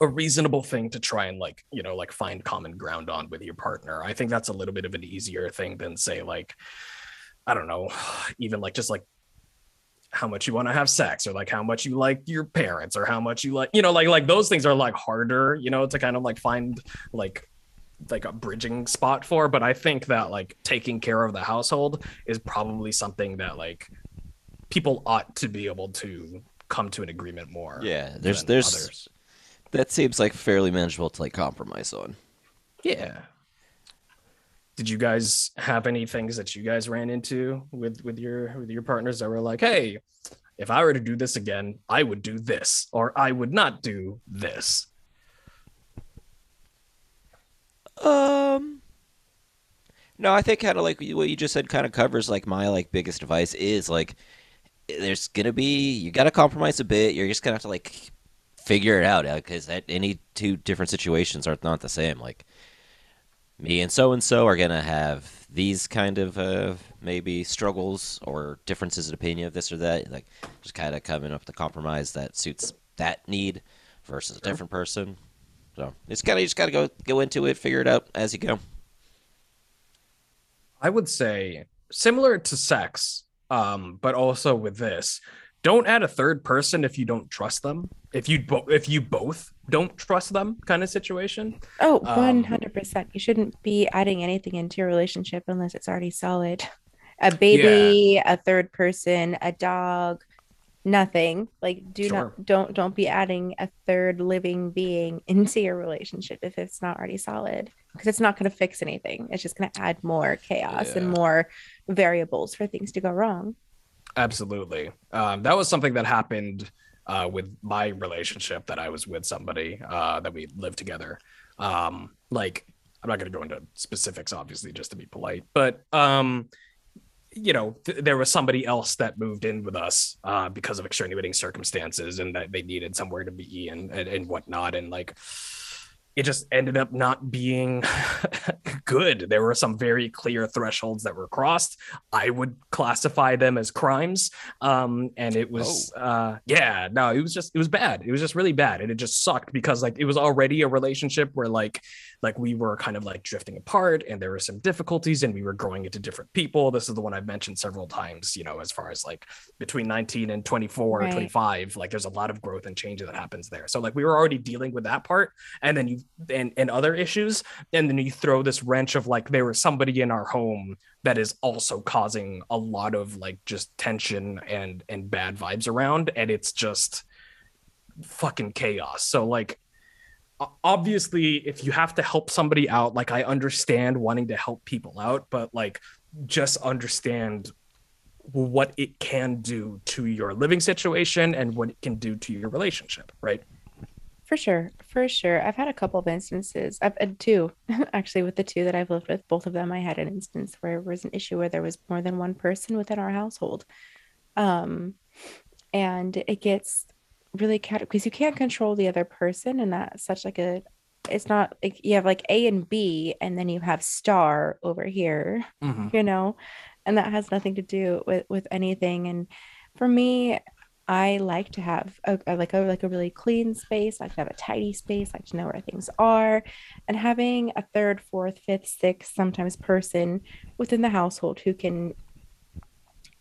S1: a reasonable thing to try and like you know like find common ground on with your partner. I think that's a little bit of an easier thing than say like i don't know even like just like how much you want to have sex or like how much you like your parents or how much you like you know like like those things are like harder you know to kind of like find like like a bridging spot for but i think that like taking care of the household is probably something that like people ought to be able to come to an agreement more
S2: Yeah, there's there's
S1: others.
S2: that seems like fairly manageable to like compromise on.
S1: yeah did you guys have any things that you guys ran into with with your with your partners that were like hey if i were to do this again i would do this or i would not do this
S2: Um, no, I think kind of like what you just said kind of covers like my like biggest advice is like there's gonna be you gotta compromise a bit. You're just gonna have to like figure it out because any two different situations are not the same. Like me and so and so are gonna have these kind of uh, maybe struggles or differences in opinion of this or that. Like just kind of coming up with a compromise that suits that need versus a different person. So it's kind of you just gotta go go into it, figure it out as you go.
S1: I would say similar to sex, um, but also with this, don't add a third person if you don't trust them. If you bo- if you both don't trust them, kind of situation.
S3: Oh,
S1: Um,
S3: 100%. You shouldn't be adding anything into your relationship unless it's already solid. A baby, a third person, a dog, nothing. Like do
S1: Sure.
S3: not don't don't be adding a third living being into your relationship if it's not already solid because it's not going to fix anything. It's just going to add more chaos and more variables for things to go wrong.
S1: Absolutely. Um, that was something that happened uh, with my relationship that I was with somebody uh, that we lived together. Um, like, I'm not going to go into specifics, obviously, just to be polite, but um, you know, th- there was somebody else that moved in with us uh, because of extenuating circumstances, and that they needed somewhere to be and and, and whatnot, and like. It just ended up not being good. There were some very clear thresholds that were crossed. I would classify them as crimes. Um, and it was,
S2: Oh.
S1: uh, yeah, no, it was just, it was bad. It was just really bad. And it just sucked because like it was already a relationship where like, like we were kind of like drifting apart and there were some difficulties and we were growing into different people. This is the one I've mentioned several times, you know, as far as like between 19 and 24
S3: Right.
S1: or 25, like there's a lot of growth and change that happens there. So like we were already dealing with that part and then you and and other issues and then you throw this wrench of like there was somebody in our home that is also causing a lot of like just tension and and bad vibes around and it's just fucking chaos so like obviously if you have to help somebody out like i understand wanting to help people out but like just understand what it can do to your living situation and what it can do to your relationship right
S3: For sure, for sure. I've had a couple of instances. I've had two, actually, with the two that I've lived with. Both of them, I had an instance where it was an issue where there was more than one person within our household, um, and it gets really because you can't control the other person, and that's such like a. It's not like you have like A and B, and then you have star over here mm-hmm. you know? And that has nothing to do with with anything. And for me i like to have a, a- like a like a really clean space I like to have a tidy space I like to know where things are. And having a third fourth fifth sixth sometimes person within the household who can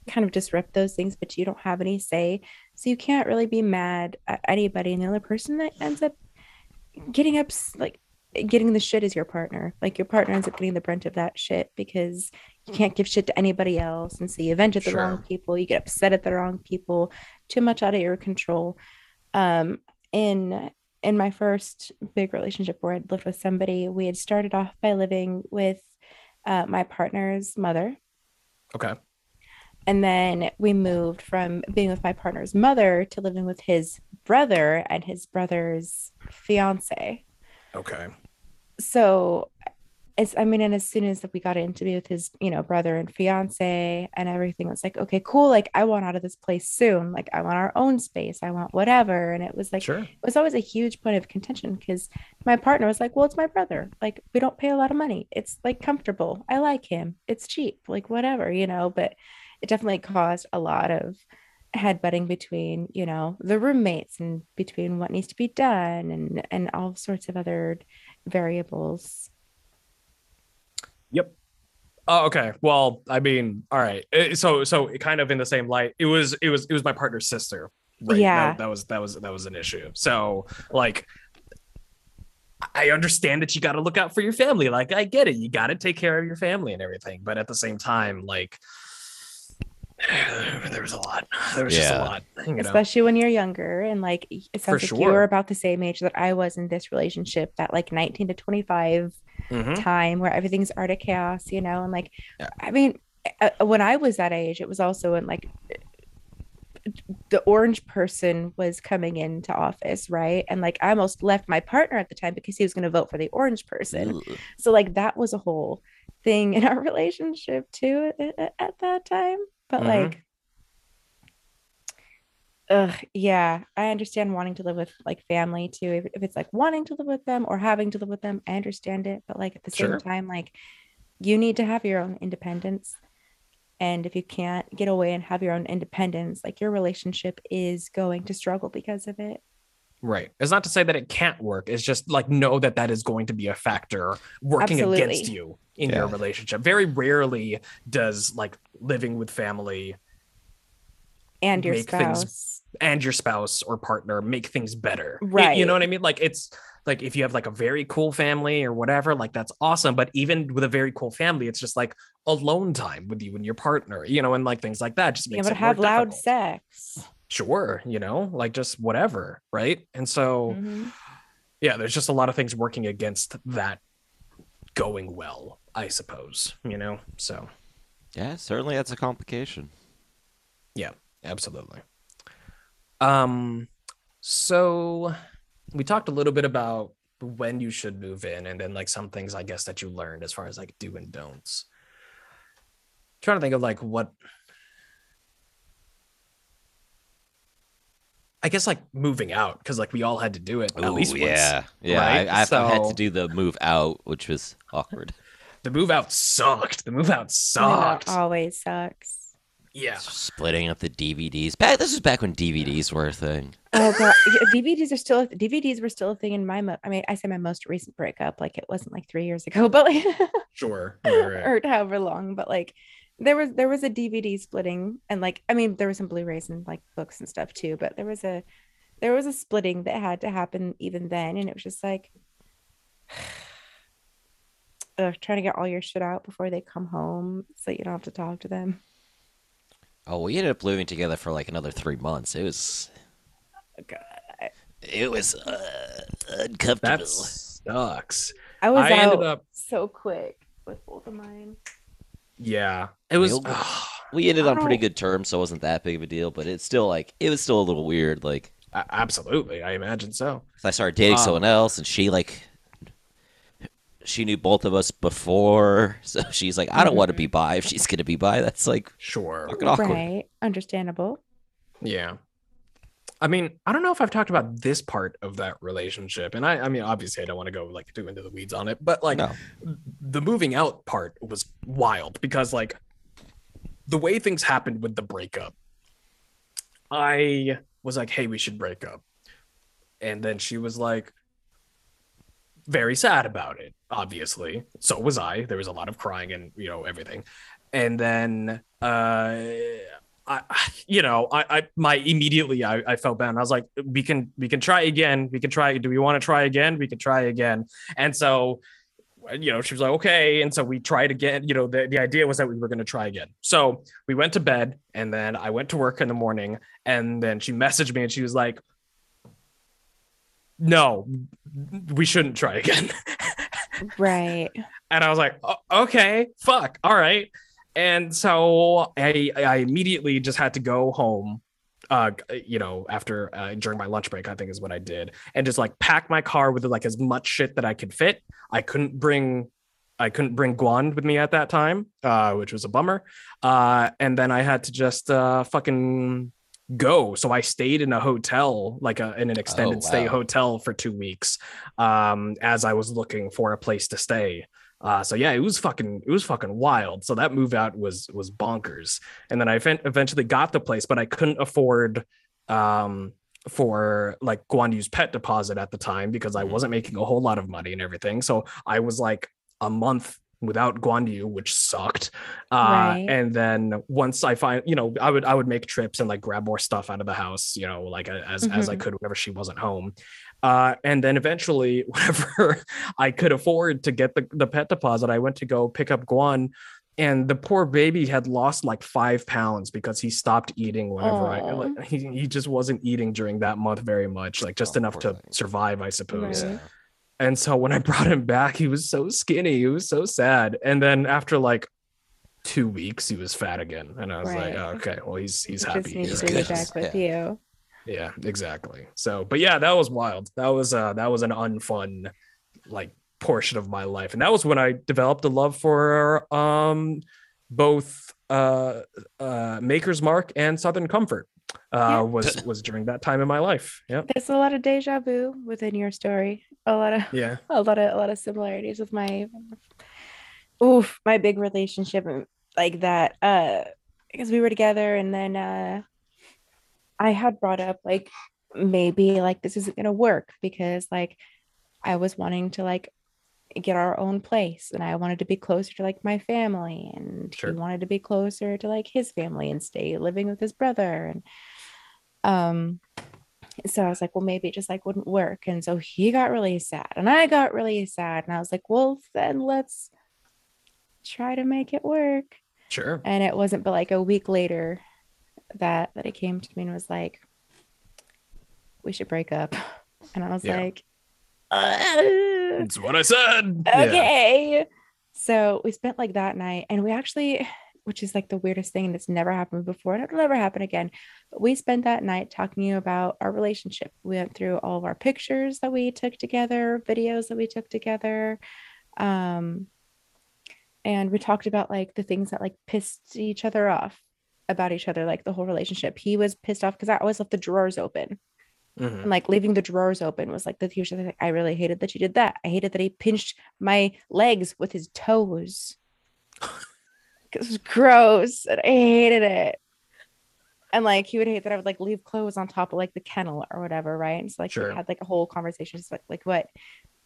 S3: kind of disrupt those things but you don't have any say so you can't really be mad at anybody and the other person that ends up getting up like getting the shit is your partner. Like your partner ends up getting the brunt of that shit because you can't give shit to anybody else. And so you vent at the wrong people, you get upset at the wrong people, too much out of your control. Um in in my first big relationship where I'd lived with somebody, we had started off by living with uh, my partner's mother.
S1: okay
S3: And then we moved from being with my partner's mother to living with his brother and his brother's fiance.
S1: Okay.
S3: So it's i mean and as soon as we got in to be with his you know brother and fiance and everything was like okay cool like i want out of this place soon. Like i want our own space. I want whatever. And it was like
S1: sure.
S3: it was always a huge point of contention because my partner was like well it's my brother. Like we don't pay a lot of money. It's like comfortable. I like him. It's cheap. Like whatever you know but it definitely caused a lot of headbutting between you know the roommates and between what needs to be done and and all sorts of other variables
S1: Yep. Oh, okay. Well, I mean, all right. So, so kind of in the same light. It was, it was, it was my partner's sister. Right?
S3: Yeah.
S1: That, that was, that was, that was an issue. So, like, I understand that you got to look out for your family. Like, I get it. You got to take care of your family and everything. But at the same time, like, there was a lot. There was just a lot. You know?
S3: especially when you're younger and like it sounds like you were about the same age that I was in this relationship that like 19 to 25
S1: Mhm.
S3: time where everything's art of chaos you know and like
S1: Yeah.
S3: I mean uh, when I was that age it was also in like the orange person was coming into office right and like I almost left my partner at the time because he was going to vote for the orange person
S2: Ugh.
S3: so like that was a whole thing in our relationship too at, at- at that time but
S1: Mhm.
S3: like Ugh, yeah, I understand wanting to live with like family too. If, if it's like wanting to live with them or having to live with them, I understand it. But like at the same
S1: Sure.
S3: time, like you need to have your own independence. And if you can't get away and have your own independence, like your relationship is going to struggle because of it.
S1: Right. It's not to say that it can't work. It's just like know that that is going to be a factor working against you in your relationship. Very rarely does like living with family
S3: And your
S1: Make things
S3: spouse.
S1: and your spouse or partner make things better. Y- You, know what I mean? Like it's like if you have like a very cool family or whatever, like that's awesome. But even with a very cool family, it's just like alone time with you and your partner, you know, and like things like that just
S3: Being
S1: makes
S3: able to
S1: it more
S3: have loud
S1: difficult.
S3: sex.
S1: Sure, you know, like just whatever, right? And so
S3: Mhm.
S1: yeah, there's just a lot of things working against that going well, I suppose, you know? So,
S2: Yeah, certainly that's a complication.
S1: Yeah, absolutely. Um so we talked a little bit about when you should move in and then like some things I guess that you learned as far as like do and don'ts. trying to think of like what I guess like moving out because like we all had to do it at
S2: Ooh,
S1: least once.
S2: yeah, yeah.
S1: right?
S2: I, I've, I've had to do the move out, which was awkward.
S1: The move out sucked. The move out
S3: I know,
S1: sucked.
S3: always sucks.
S1: yeah.
S2: Splitting up the DVDs. Back this was back when DVDs were a thing.
S3: Oh god, DVDs are still DVDs were still a thing in my. Mo- I mean, I say my most recent breakup, like it wasn't like three years ago, but like
S1: Sure. Right, right.
S3: or however long, but like there was there was a DVD splitting, and like I mean there was some Blu-rays and like books and stuff too, but there was a there was a splitting that had to happen even then, and it was just like. Ugh, trying to get all your shit out before they come home so you don't have to talk to them.
S2: Oh, we ended up living together for like another three months. It was
S3: God.
S2: it was uh, uncomfortable.
S1: That sucks.
S3: I was
S1: I
S3: out
S1: ended up
S3: so quick with both of mine.
S1: Yeah. It was
S2: We ended on pretty good terms, so it wasn't that big of a deal. But it's still like it was still a little weird. Like
S1: a- absolutely. I imagine so.
S2: I started dating
S1: Um,
S2: someone else, and she like she knew both of us before, so she's like, I don't want to be bi. If she's gonna be bi, that's like
S1: Sure.
S2: fucking awkward.
S3: Right. Understandable.
S1: Yeah. I mean, I don't know if I've talked about this part of that relationship. And I I mean, obviously I don't want to go like too into the weeds on it, but like
S2: No.
S1: the moving out part was wild because like the way things happened with the breakup. I was like, "Hey, we should break up." And then she was like very sad about it, obviously. So was I. There was a lot of crying and, you know, everything. And then uh I, you know, I, I, my immediately, I, I felt bad. And I was like, we can, we can try again. We can try. Do we want to try again? We can try again. And so, you know, she was like, okay. And so we tried again. You know, the, the idea was that we were going to try again. So we went to bed and then I went to work in the morning. And then she messaged me and she was like, no, we shouldn't try again.
S3: Right.
S1: and I was like, okay, fuck, all right. And so I, I immediately just had to go home. Uh, you know, after uh, during my lunch break, I think is what I did, and just like pack my car with like as much shit that I could fit. I couldn't bring, I couldn't bring Guan with me at that time, uh, which was a bummer. Uh, and then I had to just uh, fucking go. So I stayed in a hotel, like a, in an extended stay
S2: wow.
S1: hotel for two weeks, um, as I was looking for a place to stay. Uh, so yeah, it was fucking, it was fucking wild. So that move out was was bonkers. And then I ev- eventually got the place, but I couldn't afford um for like Guan Yu's pet deposit at the time because I
S2: Mhm.
S1: wasn't making a whole lot of money and everything. So I was like a month without Guan Yu, which sucked. Uh,
S3: Right.
S1: and then once I find, you know, I would I would make trips and like grab more stuff out of the house, you know, like as as I
S3: Mhm.
S1: could whenever she wasn't home. Uh, and then eventually, whenever I could afford to get the, the pet deposit, I went to go pick up Guan. And the poor baby had lost like five pounds because he stopped eating whenever I like, he, he just wasn't eating during that month very much, like just
S2: Oh,
S1: enough to
S2: thing.
S1: survive, I suppose.
S3: Right.
S1: And so when I brought him back, he was so skinny. He was so sad. And then after like two weeks, he was fat again. And I was like, oh, okay, well, he's he's
S3: Just
S1: happy.
S3: needs
S1: He's
S3: to be
S2: good.
S3: back with
S2: Yeah.
S3: you.
S1: Yeah, exactly. So, but yeah, that was wild. That was uh that was an unfun like portion of my life. And that was when I developed a love for um both uh uh Maker's Mark and Southern Comfort. Uh
S3: Yeah.
S1: was was during that time in my life. Yep.
S3: There's a lot of deja vu within your story. A lot of
S1: Yeah.
S3: a lot of a lot of similarities with my oof my big relationship like that uh because we were together and then uh i had brought up like maybe like this isn't gonna work because like i was wanting to like get our own place and i wanted to be closer to like my family and
S1: Sure.
S3: he wanted to be closer to like his family and stay living with his brother and um so I was like, well, maybe it just like wouldn't work. And so he got really sad and I got really sad. And I was like, well, then let's try to make it work.
S1: Sure.
S3: And it wasn't but like a week later that that it came to me and was like, we should break up. And I was
S1: Yeah.
S3: like, uh,
S1: That's what I said. Yeah.
S3: okay. So we spent like that night and we actually, which is like the weirdest thing and it's never happened before and it'll never happen again. But we spent that night talking about our relationship. We went through all of our pictures that we took together, videos that we took together. Um, and we talked about like the things that like pissed each other off about each other, like the whole relationship. He was pissed off because I always left the drawers open
S1: Mhm.
S3: and like leaving the drawers open was like the huge thing. I really hated that you did that. I hated that he pinched my legs with his toes. it was gross, and I hated it. And like he would hate that I would like leave clothes on top of like the kennel or whatever, right? And so like
S1: Sure.
S3: we had like a whole conversation, just like like what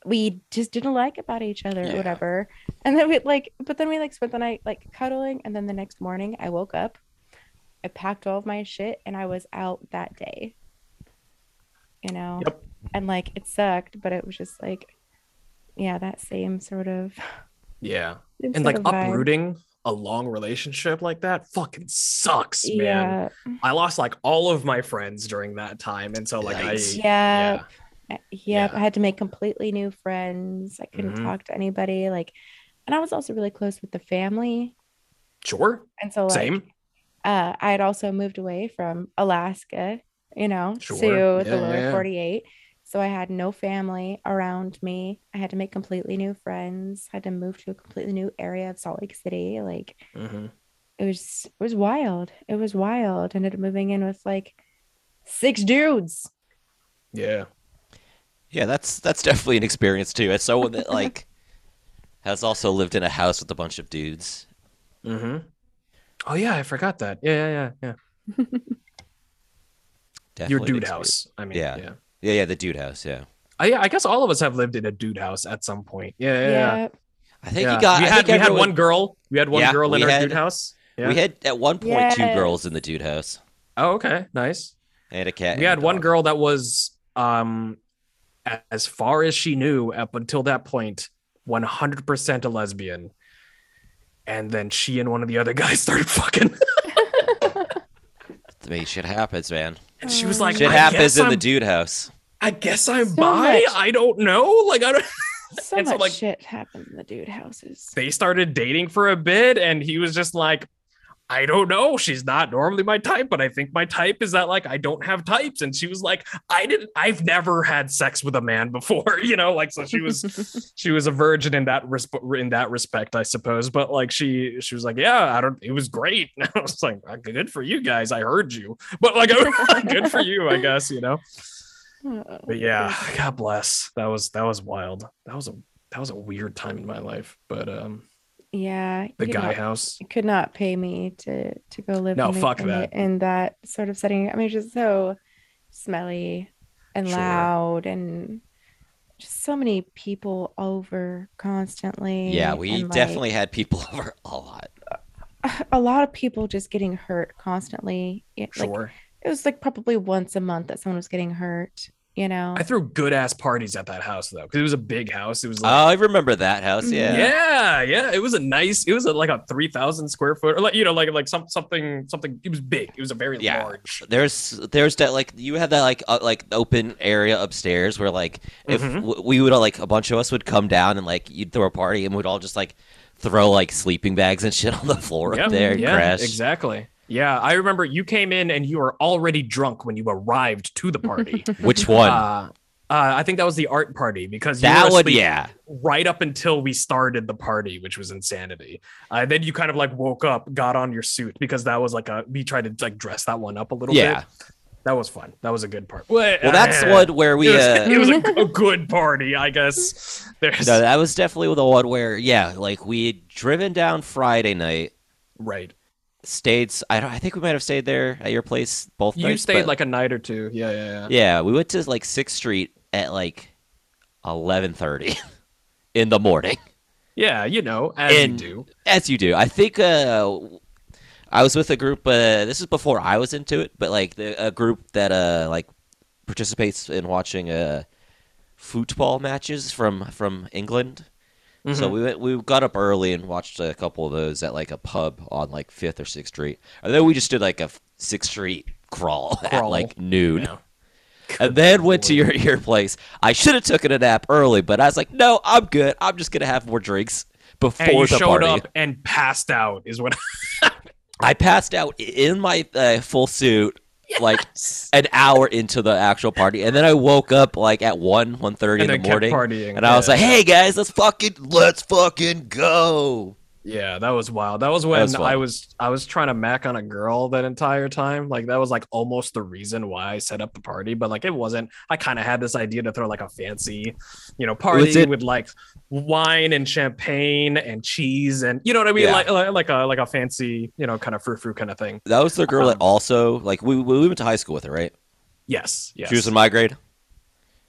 S3: we just didn't like about each other
S2: Yeah.
S3: or whatever. And then we like, but then we like spent the night like cuddling, and then the next morning I woke up, I packed all of my shit, and I was out that day. You know,
S1: Yep.
S3: and like it sucked, but it was just like, yeah, that same sort of
S1: Yeah. And like
S3: of vibe.
S1: uprooting a long relationship like that fucking sucks, man.
S3: Yeah,
S1: I lost like all of my friends during that time. And so like
S2: Yikes.
S1: I
S3: yeah,
S1: yeah.
S3: Yep,
S1: Yeah.
S3: I had to make completely new friends. I couldn't
S1: Mhm.
S3: talk to anybody. Like, and I was also really close with the family.
S1: Sure.
S3: And so, like,
S1: Same.
S3: Uh, I had also moved away from Alaska, you know,
S1: Sure.
S3: to
S1: Yeah,
S3: the lower
S1: yeah, yeah.
S3: 48. So I had no family around me. I had to make completely new friends. had to move to a completely new area of Salt Lake City. Like,
S1: Mhm.
S3: it was it was wild. It was wild. Ended up moving in with like six dudes.
S1: Yeah.
S2: Yeah, that's that's definitely an experience too. As someone that like has also lived in a house with a bunch of dudes.
S1: Mm-hmm. Oh yeah, I forgot that. Yeah, yeah, yeah, yeah.
S2: Definitely
S1: Your
S2: an
S1: dude
S2: experience.
S1: house. I mean,
S2: Yeah.
S1: yeah.
S2: Yeah, yeah, the dude house. Yeah,
S1: I, I guess all of us have lived in a dude house at some point. Yeah, yeah. yeah.
S3: Yeah.
S2: I think
S1: Yeah.
S2: you got.
S1: we had
S2: think
S1: we had one girl. We had one
S2: Yeah,
S1: girl in our
S2: had-
S1: dude house. Yeah.
S2: We had at one point two
S3: Yes.
S2: girls in the dude house
S1: oh, okay, nice.
S2: and a cat.
S1: we had one girl that was um as far as she knew up until that point 100% a lesbian and then she and one of the other guys started fucking
S2: I mean, shit happens, man.
S1: and she was like
S2: Shit happens in the
S1: I'm-
S2: dude house.
S1: i guess i'm
S3: So
S1: bi
S3: much.
S1: i don't know like i don't
S3: so
S1: And so,
S3: much
S1: like-
S3: shit happened in the dude houses.
S1: they started dating for a bit and he was just like I don't know. She's not normally my type, but I think my type is that like I don't have types. And she was like, I didn't I've never had sex with a man before, you know, like so she was she was a virgin in that resp- in that respect, I suppose. But like she she was like, Yeah, I don't it was great. And I was like, "Uh, good for you guys. I heard you. But like good for you, I guess, you know.
S3: Oh,
S1: But yeah, God bless. That was that was wild. That was a that was a weird time in my life. But um
S3: yeah.
S1: the guy
S3: know,
S1: house.
S3: could not pay me to to go live
S1: No,
S3: in,
S1: fuck
S3: in, the-
S1: that.
S3: in that sort of setting. I mean, it's just so smelly and
S1: Sure.
S3: loud and just so many people over constantly.
S2: Yeah, we
S3: and, like,
S2: definitely had people over a lot.
S3: a lot of people just getting hurt constantly. It, like,
S1: Sure.
S3: it was like probably once a month that someone was getting hurt. You know,
S1: I threw good ass parties at that house though, because it was a big house. It was like,
S2: Oh,
S1: like,
S2: I remember that house. Yeah.
S1: yeah, yeah. It was a nice. It was a, like a three thousand square foot, or like you know, like like some something something. It was big. It was a very
S2: Yeah.
S1: large.
S2: There's there's that like you had that like uh, like open area upstairs where like if
S1: Mhm.
S2: w- we would all like a bunch of us would come down and like you'd throw a party and we'd all just like throw like sleeping bags and shit on the floor
S1: Yeah,
S2: up there and
S1: yeah,
S2: crash.
S1: exactly. Yeah, I remember you came in and you were already drunk when you arrived to the party.
S2: Which one?
S1: Uh, uh, I think that was the art party because you
S2: that one, yeah.
S1: right up until we started the party, which was insanity. Uh, then you kind of like woke up, got on your suit because that was like a we tried to like dress that one up a little
S2: Yeah.
S1: bit. That was fun. That was a good part. Well,
S2: Well, that's
S1: uh,
S2: one where we.
S1: it was,
S2: Uh,
S1: it was a, a good party, I guess. There's
S2: no, that was definitely the one where yeah, like we had driven down Friday night,
S1: right.
S2: Stayed. I don't. I think we might have stayed there at your place both
S1: You
S2: nights.
S1: stayed like a night or two. Yeah, yeah, yeah.
S2: Yeah, we went to like Sixth Street at like eleven thirty in the morning.
S1: Yeah, you know, as
S2: And-
S1: you do.
S2: As you do. I think uh I was with a group uh this is before I was into it, but like the, a group that uh like participates in watching uh football matches from from England. So
S1: Mhm.
S2: we went we got up early and watched a couple of those at like a pub on like 5th or 6th Street. And then we just did like a 6th Street crawl, at like noon.
S1: Yeah.
S2: And then went to your your place. I should have taken a nap early, but I was like, "No, I'm good. I'm just going to have more drinks before the
S1: showed
S2: party."
S1: up and passed out is what
S2: I passed out in my uh, full suit like an hour into the actual party, and then I woke up like at one one thirty in the morning,
S1: partying.
S2: and I was
S1: Yeah.
S2: like, "Hey guys, let's fucking let's fucking go."
S1: Yeah, that was wild. That was when
S2: was.
S1: I was I was trying to mac on a girl that entire time. Like that was like almost the reason why I set up the party, but like it wasn't. I kind of had this idea to throw like a fancy, you know, party
S2: it-
S1: with like wine and champagne and cheese and you know what I mean,
S2: Yeah.
S1: like, like like a like a fancy, you know, kind of frou frou kind of thing.
S2: That was the girl that
S1: Um,
S2: also like we we went to high school with her, right?
S1: Yes, yes,
S2: She was in my grade.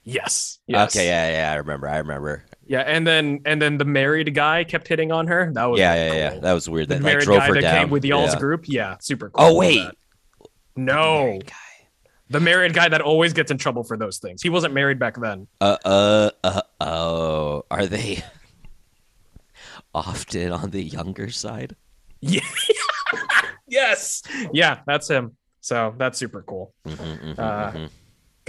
S1: yes, yes.
S2: Okay, yeah, yeah, I remember. I remember.
S1: Yeah. And then and then the married guy kept hitting on her. That was
S2: Yeah, yeah, yeah. That was weird.
S1: the
S2: That
S1: married guy that
S2: down
S1: came with y'all's
S2: yeah.
S1: group. Yeah, super cool.
S2: Oh wait,
S1: no, the married guy that always gets in trouble for those things. He wasn't married back then.
S2: Uh, uh, uh, oh, are they often on the younger side?
S1: Yeah. yes. Yeah, that's him. So that's super cool.
S2: Mhm, mhm,
S1: Uh,
S2: mhm.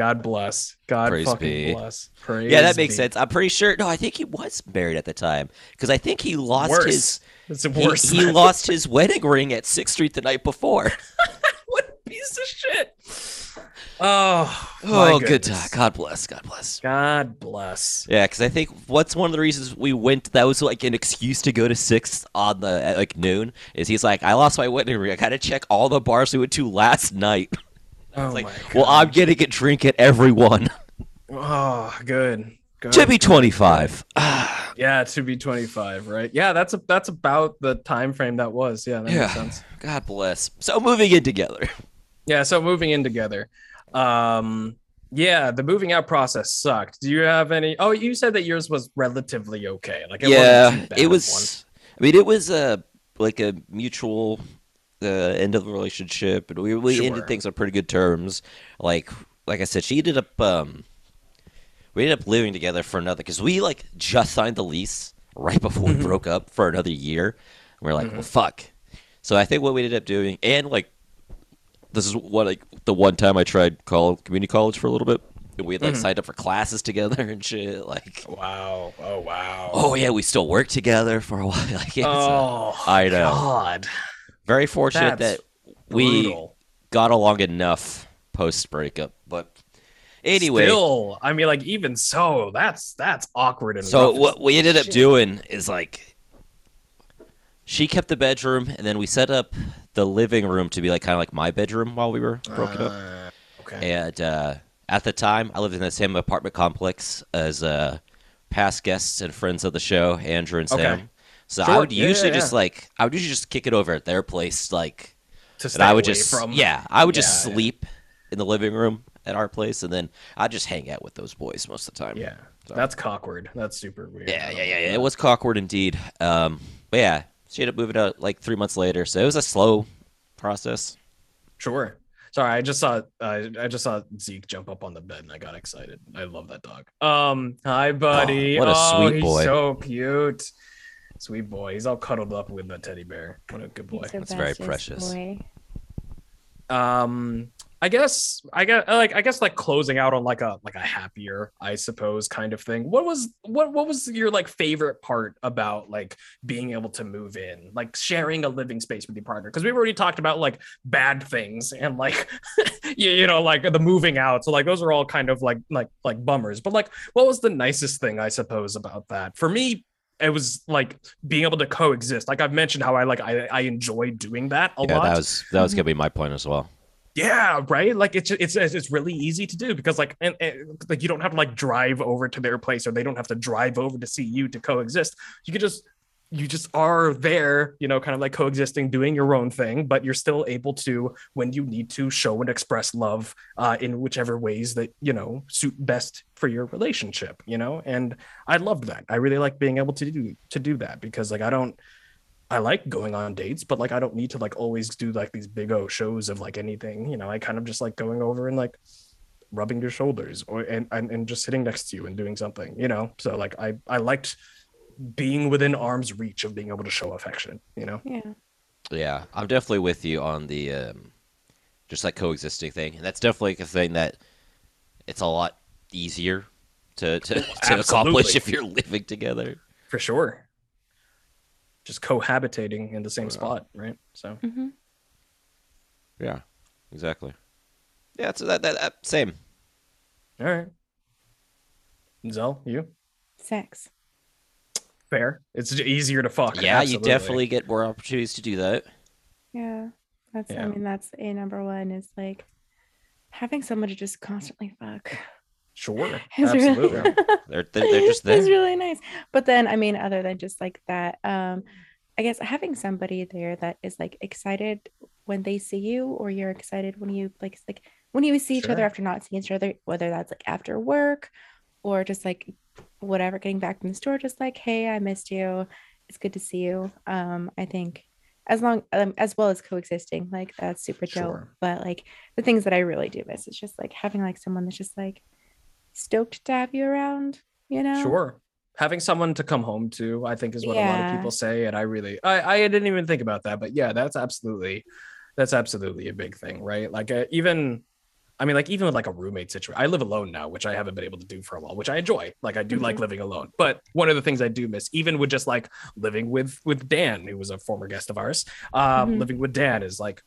S1: God bless. God
S2: Praise
S1: fucking
S2: be.
S1: bless. Praise
S2: Yeah, that makes
S1: be.
S2: sense. I'm pretty sure. No, I think he was married at the time because I think he lost
S1: Worse.
S2: his
S1: It's worse.
S2: he lost his wedding ring at Sixth Street the night before.
S1: what a piece of shit. Oh,
S2: Oh, good time. God bless. God bless.
S1: God bless.
S2: Yeah, because I think what's one of the reasons we went that was like an excuse to go to Sixth on the at like noon is he's like I lost my wedding ring. I gotta check all the bars we went to last night.
S1: Oh
S2: like, well, I'm getting a drink at every one.
S1: Oh, good. good.
S2: to be 25.
S1: Yeah, to be 25, right? Yeah, that's a that's about the time frame that was. Yeah, that
S2: Yeah.
S1: makes sense.
S2: God bless. So moving in together.
S1: Yeah, so moving in together. Um yeah, the moving out process sucked. Do you have any Oh, you said that yours was relatively okay. Like it
S2: yeah,
S1: wasn't too bad
S2: it was. I mean, it was a like a mutual uh, end of the relationship, and we we
S1: Sure.
S2: ended things on pretty good terms. Like like I said, she ended up um, we ended up living together for another because we like just signed the lease right before we
S1: Mhm.
S2: broke up for another year. And we are like,
S1: Mhm.
S2: well, fuck. So I think what we ended up doing, and like this is what like the one time I tried call community college for a little bit. and We had like
S1: Mhm.
S2: signed up for classes together and shit. Like.
S1: Wow. Oh wow.
S2: oh yeah, we still work together for a while. Like, uh,
S1: Oh,
S2: I know.
S1: God.
S2: Very fortunate
S1: That's
S2: that we
S1: Brutal.
S2: got along enough post breakup. But anyway,
S1: Still, I mean, like even so, that's that's awkward and
S2: so what we ended up
S1: Shit.
S2: doing is like she kept the bedroom, and then we set up the living room to be like kind of like my bedroom while we were broken up.
S1: Uh, okay.
S2: And uh, at the time, I lived in the same apartment complex as uh, past guests and friends of the show, Andrew and
S1: Okay.
S2: So I would
S1: Yeah,
S2: usually
S1: yeah,
S2: just like I would usually just kick it over at their place, like
S1: to
S2: and I would
S1: away
S2: just
S1: from
S2: yeah, I would just sleep in the living room at our place, and then I'd just hang out with those boys most of the time.
S1: Yeah,
S2: So-
S1: that's cockward. That's super weird.
S2: yeah,
S1: I
S2: yeah, yeah. yeah. It was awkward indeed. Um, but yeah, she ended up moving out like three months later, so it was a slow process.
S1: Sure. Sorry, I just saw uh, I just saw Zeke jump up on the bed and I got excited. I love that dog. Um, hi buddy.
S2: what a
S1: oh,
S2: sweet
S1: he's
S2: boy.
S1: So cute. Sweet boy. He's all cuddled up with the teddy bear. What a good boy.
S3: He's
S2: That's very precious.
S3: boy.
S1: um i guess i guess like i guess like closing out on like a like a happier i suppose kind of thing what was what what was your like favorite part about like being able to move in like sharing a living space with your partner because we've already talked about like bad things and like you, you know like the moving out so like those are all kind of like like like bummers but like what was the nicest thing i suppose about that for me it was like being able to coexist like i've mentioned how i like i, I enjoy doing that a
S2: yeah,
S1: lot
S2: that was that was gonna be my point as well.
S1: yeah, right. Like it's it's it's really easy to do because like and, and like you don't have to like drive over to their place or they don't have to drive over to see you to coexist. You could just you just are there, you know, kind of like coexisting, doing your own thing, but you're still able to when you need to show and express love uh, in whichever ways that you know suit best for your relationship. You know, and I loved that. I really like being able to do to do that because like I don't. I like going on dates, but like I don't need to like always do like these big O shows of like anything. You know, I kind of just like going over and like rubbing your shoulders or and, and and just sitting next to you and doing something, you know. So like I I liked being within arm's reach of being able to show affection, you know.
S3: Yeah.
S2: Yeah, I'm definitely with you on the um, just like coexisting thing, and that's definitely a thing that it's a lot easier to to, to accomplish if you're living together.
S1: For sure. Just cohabitating in the same
S2: Yeah.
S1: spot, right? So
S3: hmm
S2: Yeah, exactly. Yeah, so that that, that same.
S1: all right. Zell, you?
S3: Sex.
S1: Fair. It's easier to fuck.
S2: Yeah,
S1: absolutely.
S2: you definitely get more opportunities to do that.
S3: Yeah. That's
S1: Yeah.
S3: I mean that's a number one is like having someone to just constantly fuck.
S1: sure.
S3: Is really-
S1: Absolutely.
S2: They're they're, they're just
S3: It's really nice. But then I mean other than just like that, um I guess having somebody there that is like excited when they see you or you're excited when you like like when you see each other after not seeing each other, whether that's like after work or just like whatever, getting back from the store, just like, hey, I missed you. It's good to see you. Um, I think as long um, as well as coexisting, like that's super dope.
S1: Sure.
S3: But like the things that I really do miss is just like having like someone that's just like stoked to have you around, you know?
S1: Sure. Having someone to come home to, I think, is what a lot of people say, and I really, I, I didn't even think about that, but yeah, that's absolutely, that's absolutely a big thing, right? Like uh, even, I mean, like even with like a roommate situation, I live alone now, which I haven't been able to do for a while, which I enjoy. Like I do like
S3: Mhm.
S1: living alone, but one of the things I do miss, even with just like living with with Dan, who was a former guest of ours, um,
S3: Mhm.
S1: living with Dan is like.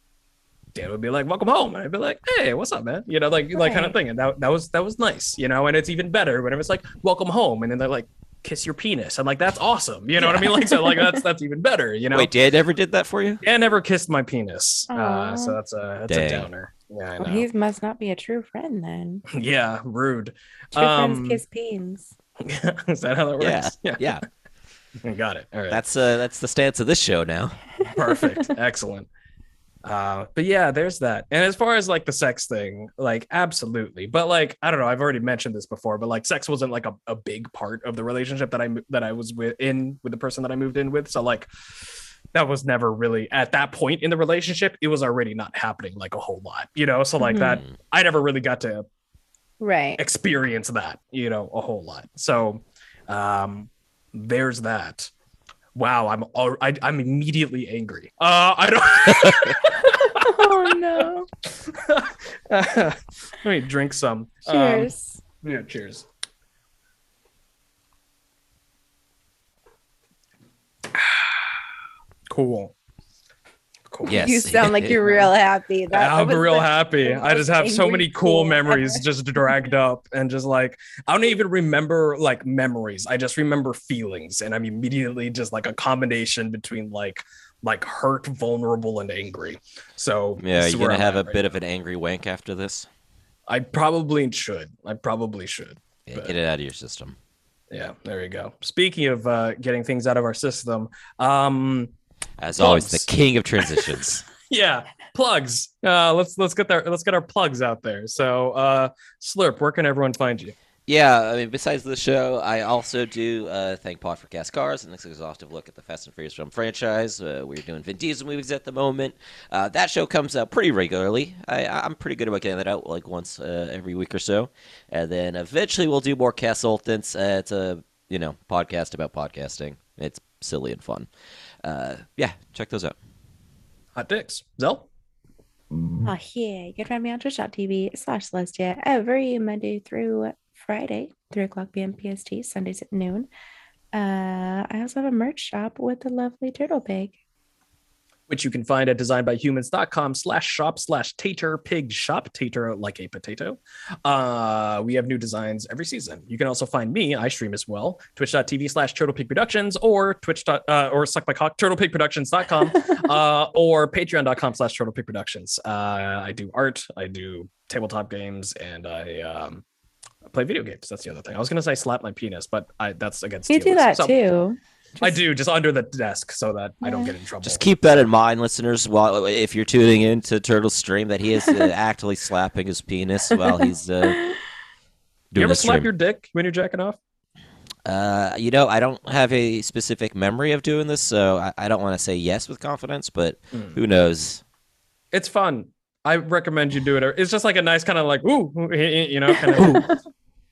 S1: Dan would be like, "Welcome home," and I'd be like, "Hey, what's up, man?" You know, like like kind of thing, and that, that was that was nice, you know. And it's even better whenever it's like, "Welcome home," and then they're like, "Kiss your penis," and like that's awesome, you know what I mean? Like so, like that's that's even better, you know.
S2: Wait, Dan never did that for you?
S1: Dan never kissed my penis, uh, so that's a that's
S2: Dang.
S1: a downer. Yeah, I
S3: Well, he must not be a true friend then.
S1: yeah, rude.
S3: True
S1: Um,
S3: friends kiss peens.
S1: Is that how that works?
S2: Yeah, yeah.
S1: Got it. All right.
S2: That's uh that's the stance of this show now.
S1: perfect excellent uh but yeah there's that and as far as like the sex thing like absolutely but like i don't know i've already mentioned this before but like sex wasn't like a, a big part of the relationship that i that i was with in with the person that i moved in with so like that was never really at that point in the relationship it was already not happening like a whole lot you know so like that
S2: Mm.
S1: i never really got to
S3: Right.
S1: experience that you know a whole lot so um there's that wow i'm al- I, i'm immediately angry uh i don't
S3: oh no.
S1: let me drink some Um,
S3: Cheers.
S1: yeah cheers cool cool
S2: Yes.
S3: You sound like you're real happy. That
S1: I'm
S3: was
S1: real happy. I just have so many cool
S3: cool
S1: memories just dragged up and just like I don't even remember like memories. I just remember feelings and I'm immediately just like a combination between like like hurt, vulnerable, and angry. So
S2: Yeah, you're gonna
S1: I'm
S2: have a
S1: right
S2: bit
S1: now.
S2: of an angry wank after this.
S1: I probably should. I probably should.
S2: Yeah,
S1: But-
S2: get it out of your system.
S1: Yeah, there you go. Speaking of uh, getting things out of our system, um,
S2: As always, the king of transitions.
S1: yeah, plugs. Uh, let's let's get our let's get our plugs out there. So, uh, Slurp, where can everyone find you?
S2: Yeah, I mean, besides the show, I also do uh, thank Pod for Cast Cars, and this exhaustive look at the Fast and Furious film franchise. Uh, we're doing Vin Diesel movies at the moment. Uh, that show comes out pretty regularly. I, I'm pretty good about getting that out like once uh, every week or so, and then eventually we'll do more Consultants. Uh, it's a you know podcast about podcasting. It's silly and fun. Uh, yeah, check those out.
S1: Hot dicks. Zell.
S3: Oh, yeah. You can find me on twitch.tv slash Celestia every Monday through Friday, 3 o'clock p.m. PST, Sundays at noon. Uh, I also have a merch shop with the lovely Turtle Pig.
S1: Which you can find at designbyhumans.com slash shop slash tater pig shop. Tater like a potato. Uh we have new designs every season. You can also find me i stream as well twitch.tv slash turtle pig productions or twitch dot, uh, or suck my cock turtlepigproductions.com uh or patreon.com slash turtle pig productions. Uh i do art i do tabletop games and i um play video games. That's the other thing. I was gonna say slap my penis but i that's against
S3: You do that
S1: So-
S3: too.
S1: I do just under the desk so that I don't get in trouble.
S2: Just keep that in mind, listeners. While if you're tuning in to Turtle's stream, that he is uh, actively slapping his penis while he's uh,
S1: you ever
S2: the
S1: slap
S2: stream.
S1: your dick when you're jacking off?
S2: Uh, you know, I don't have a specific memory of doing this, so I, I don't want to say yes with confidence, but
S1: Hmm.
S2: who knows?
S1: It's fun. I recommend you do it. It's just like a nice kind of like ooh, you know, kind of.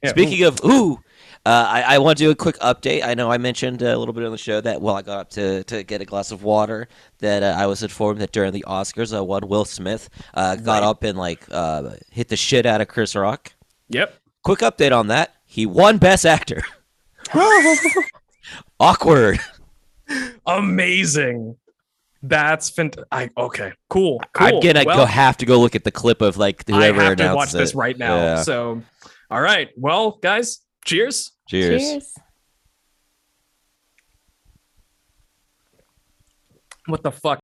S1: Yeah,
S2: Speaking of ooh, uh, I, I want to do a quick update. I know I mentioned a little bit on the show that while I got up to, to get a glass of water, that uh, I was informed that during the Oscars, uh, one Will Smith uh, got
S1: Right.
S2: up and like uh, hit the shit out of Chris Rock.
S1: Yep.
S2: Quick update on that: he won Best Actor. Awkward.
S1: Amazing. That's fant- I okay. Cool. Cool.
S2: I'm gonna
S1: well,
S2: go have to go look at the clip of like whoever I
S1: have to watch this right now.
S2: Yeah.
S1: So, all right. Well, guys, Cheers.
S2: Cheers.
S3: Cheers.
S1: What the fuck?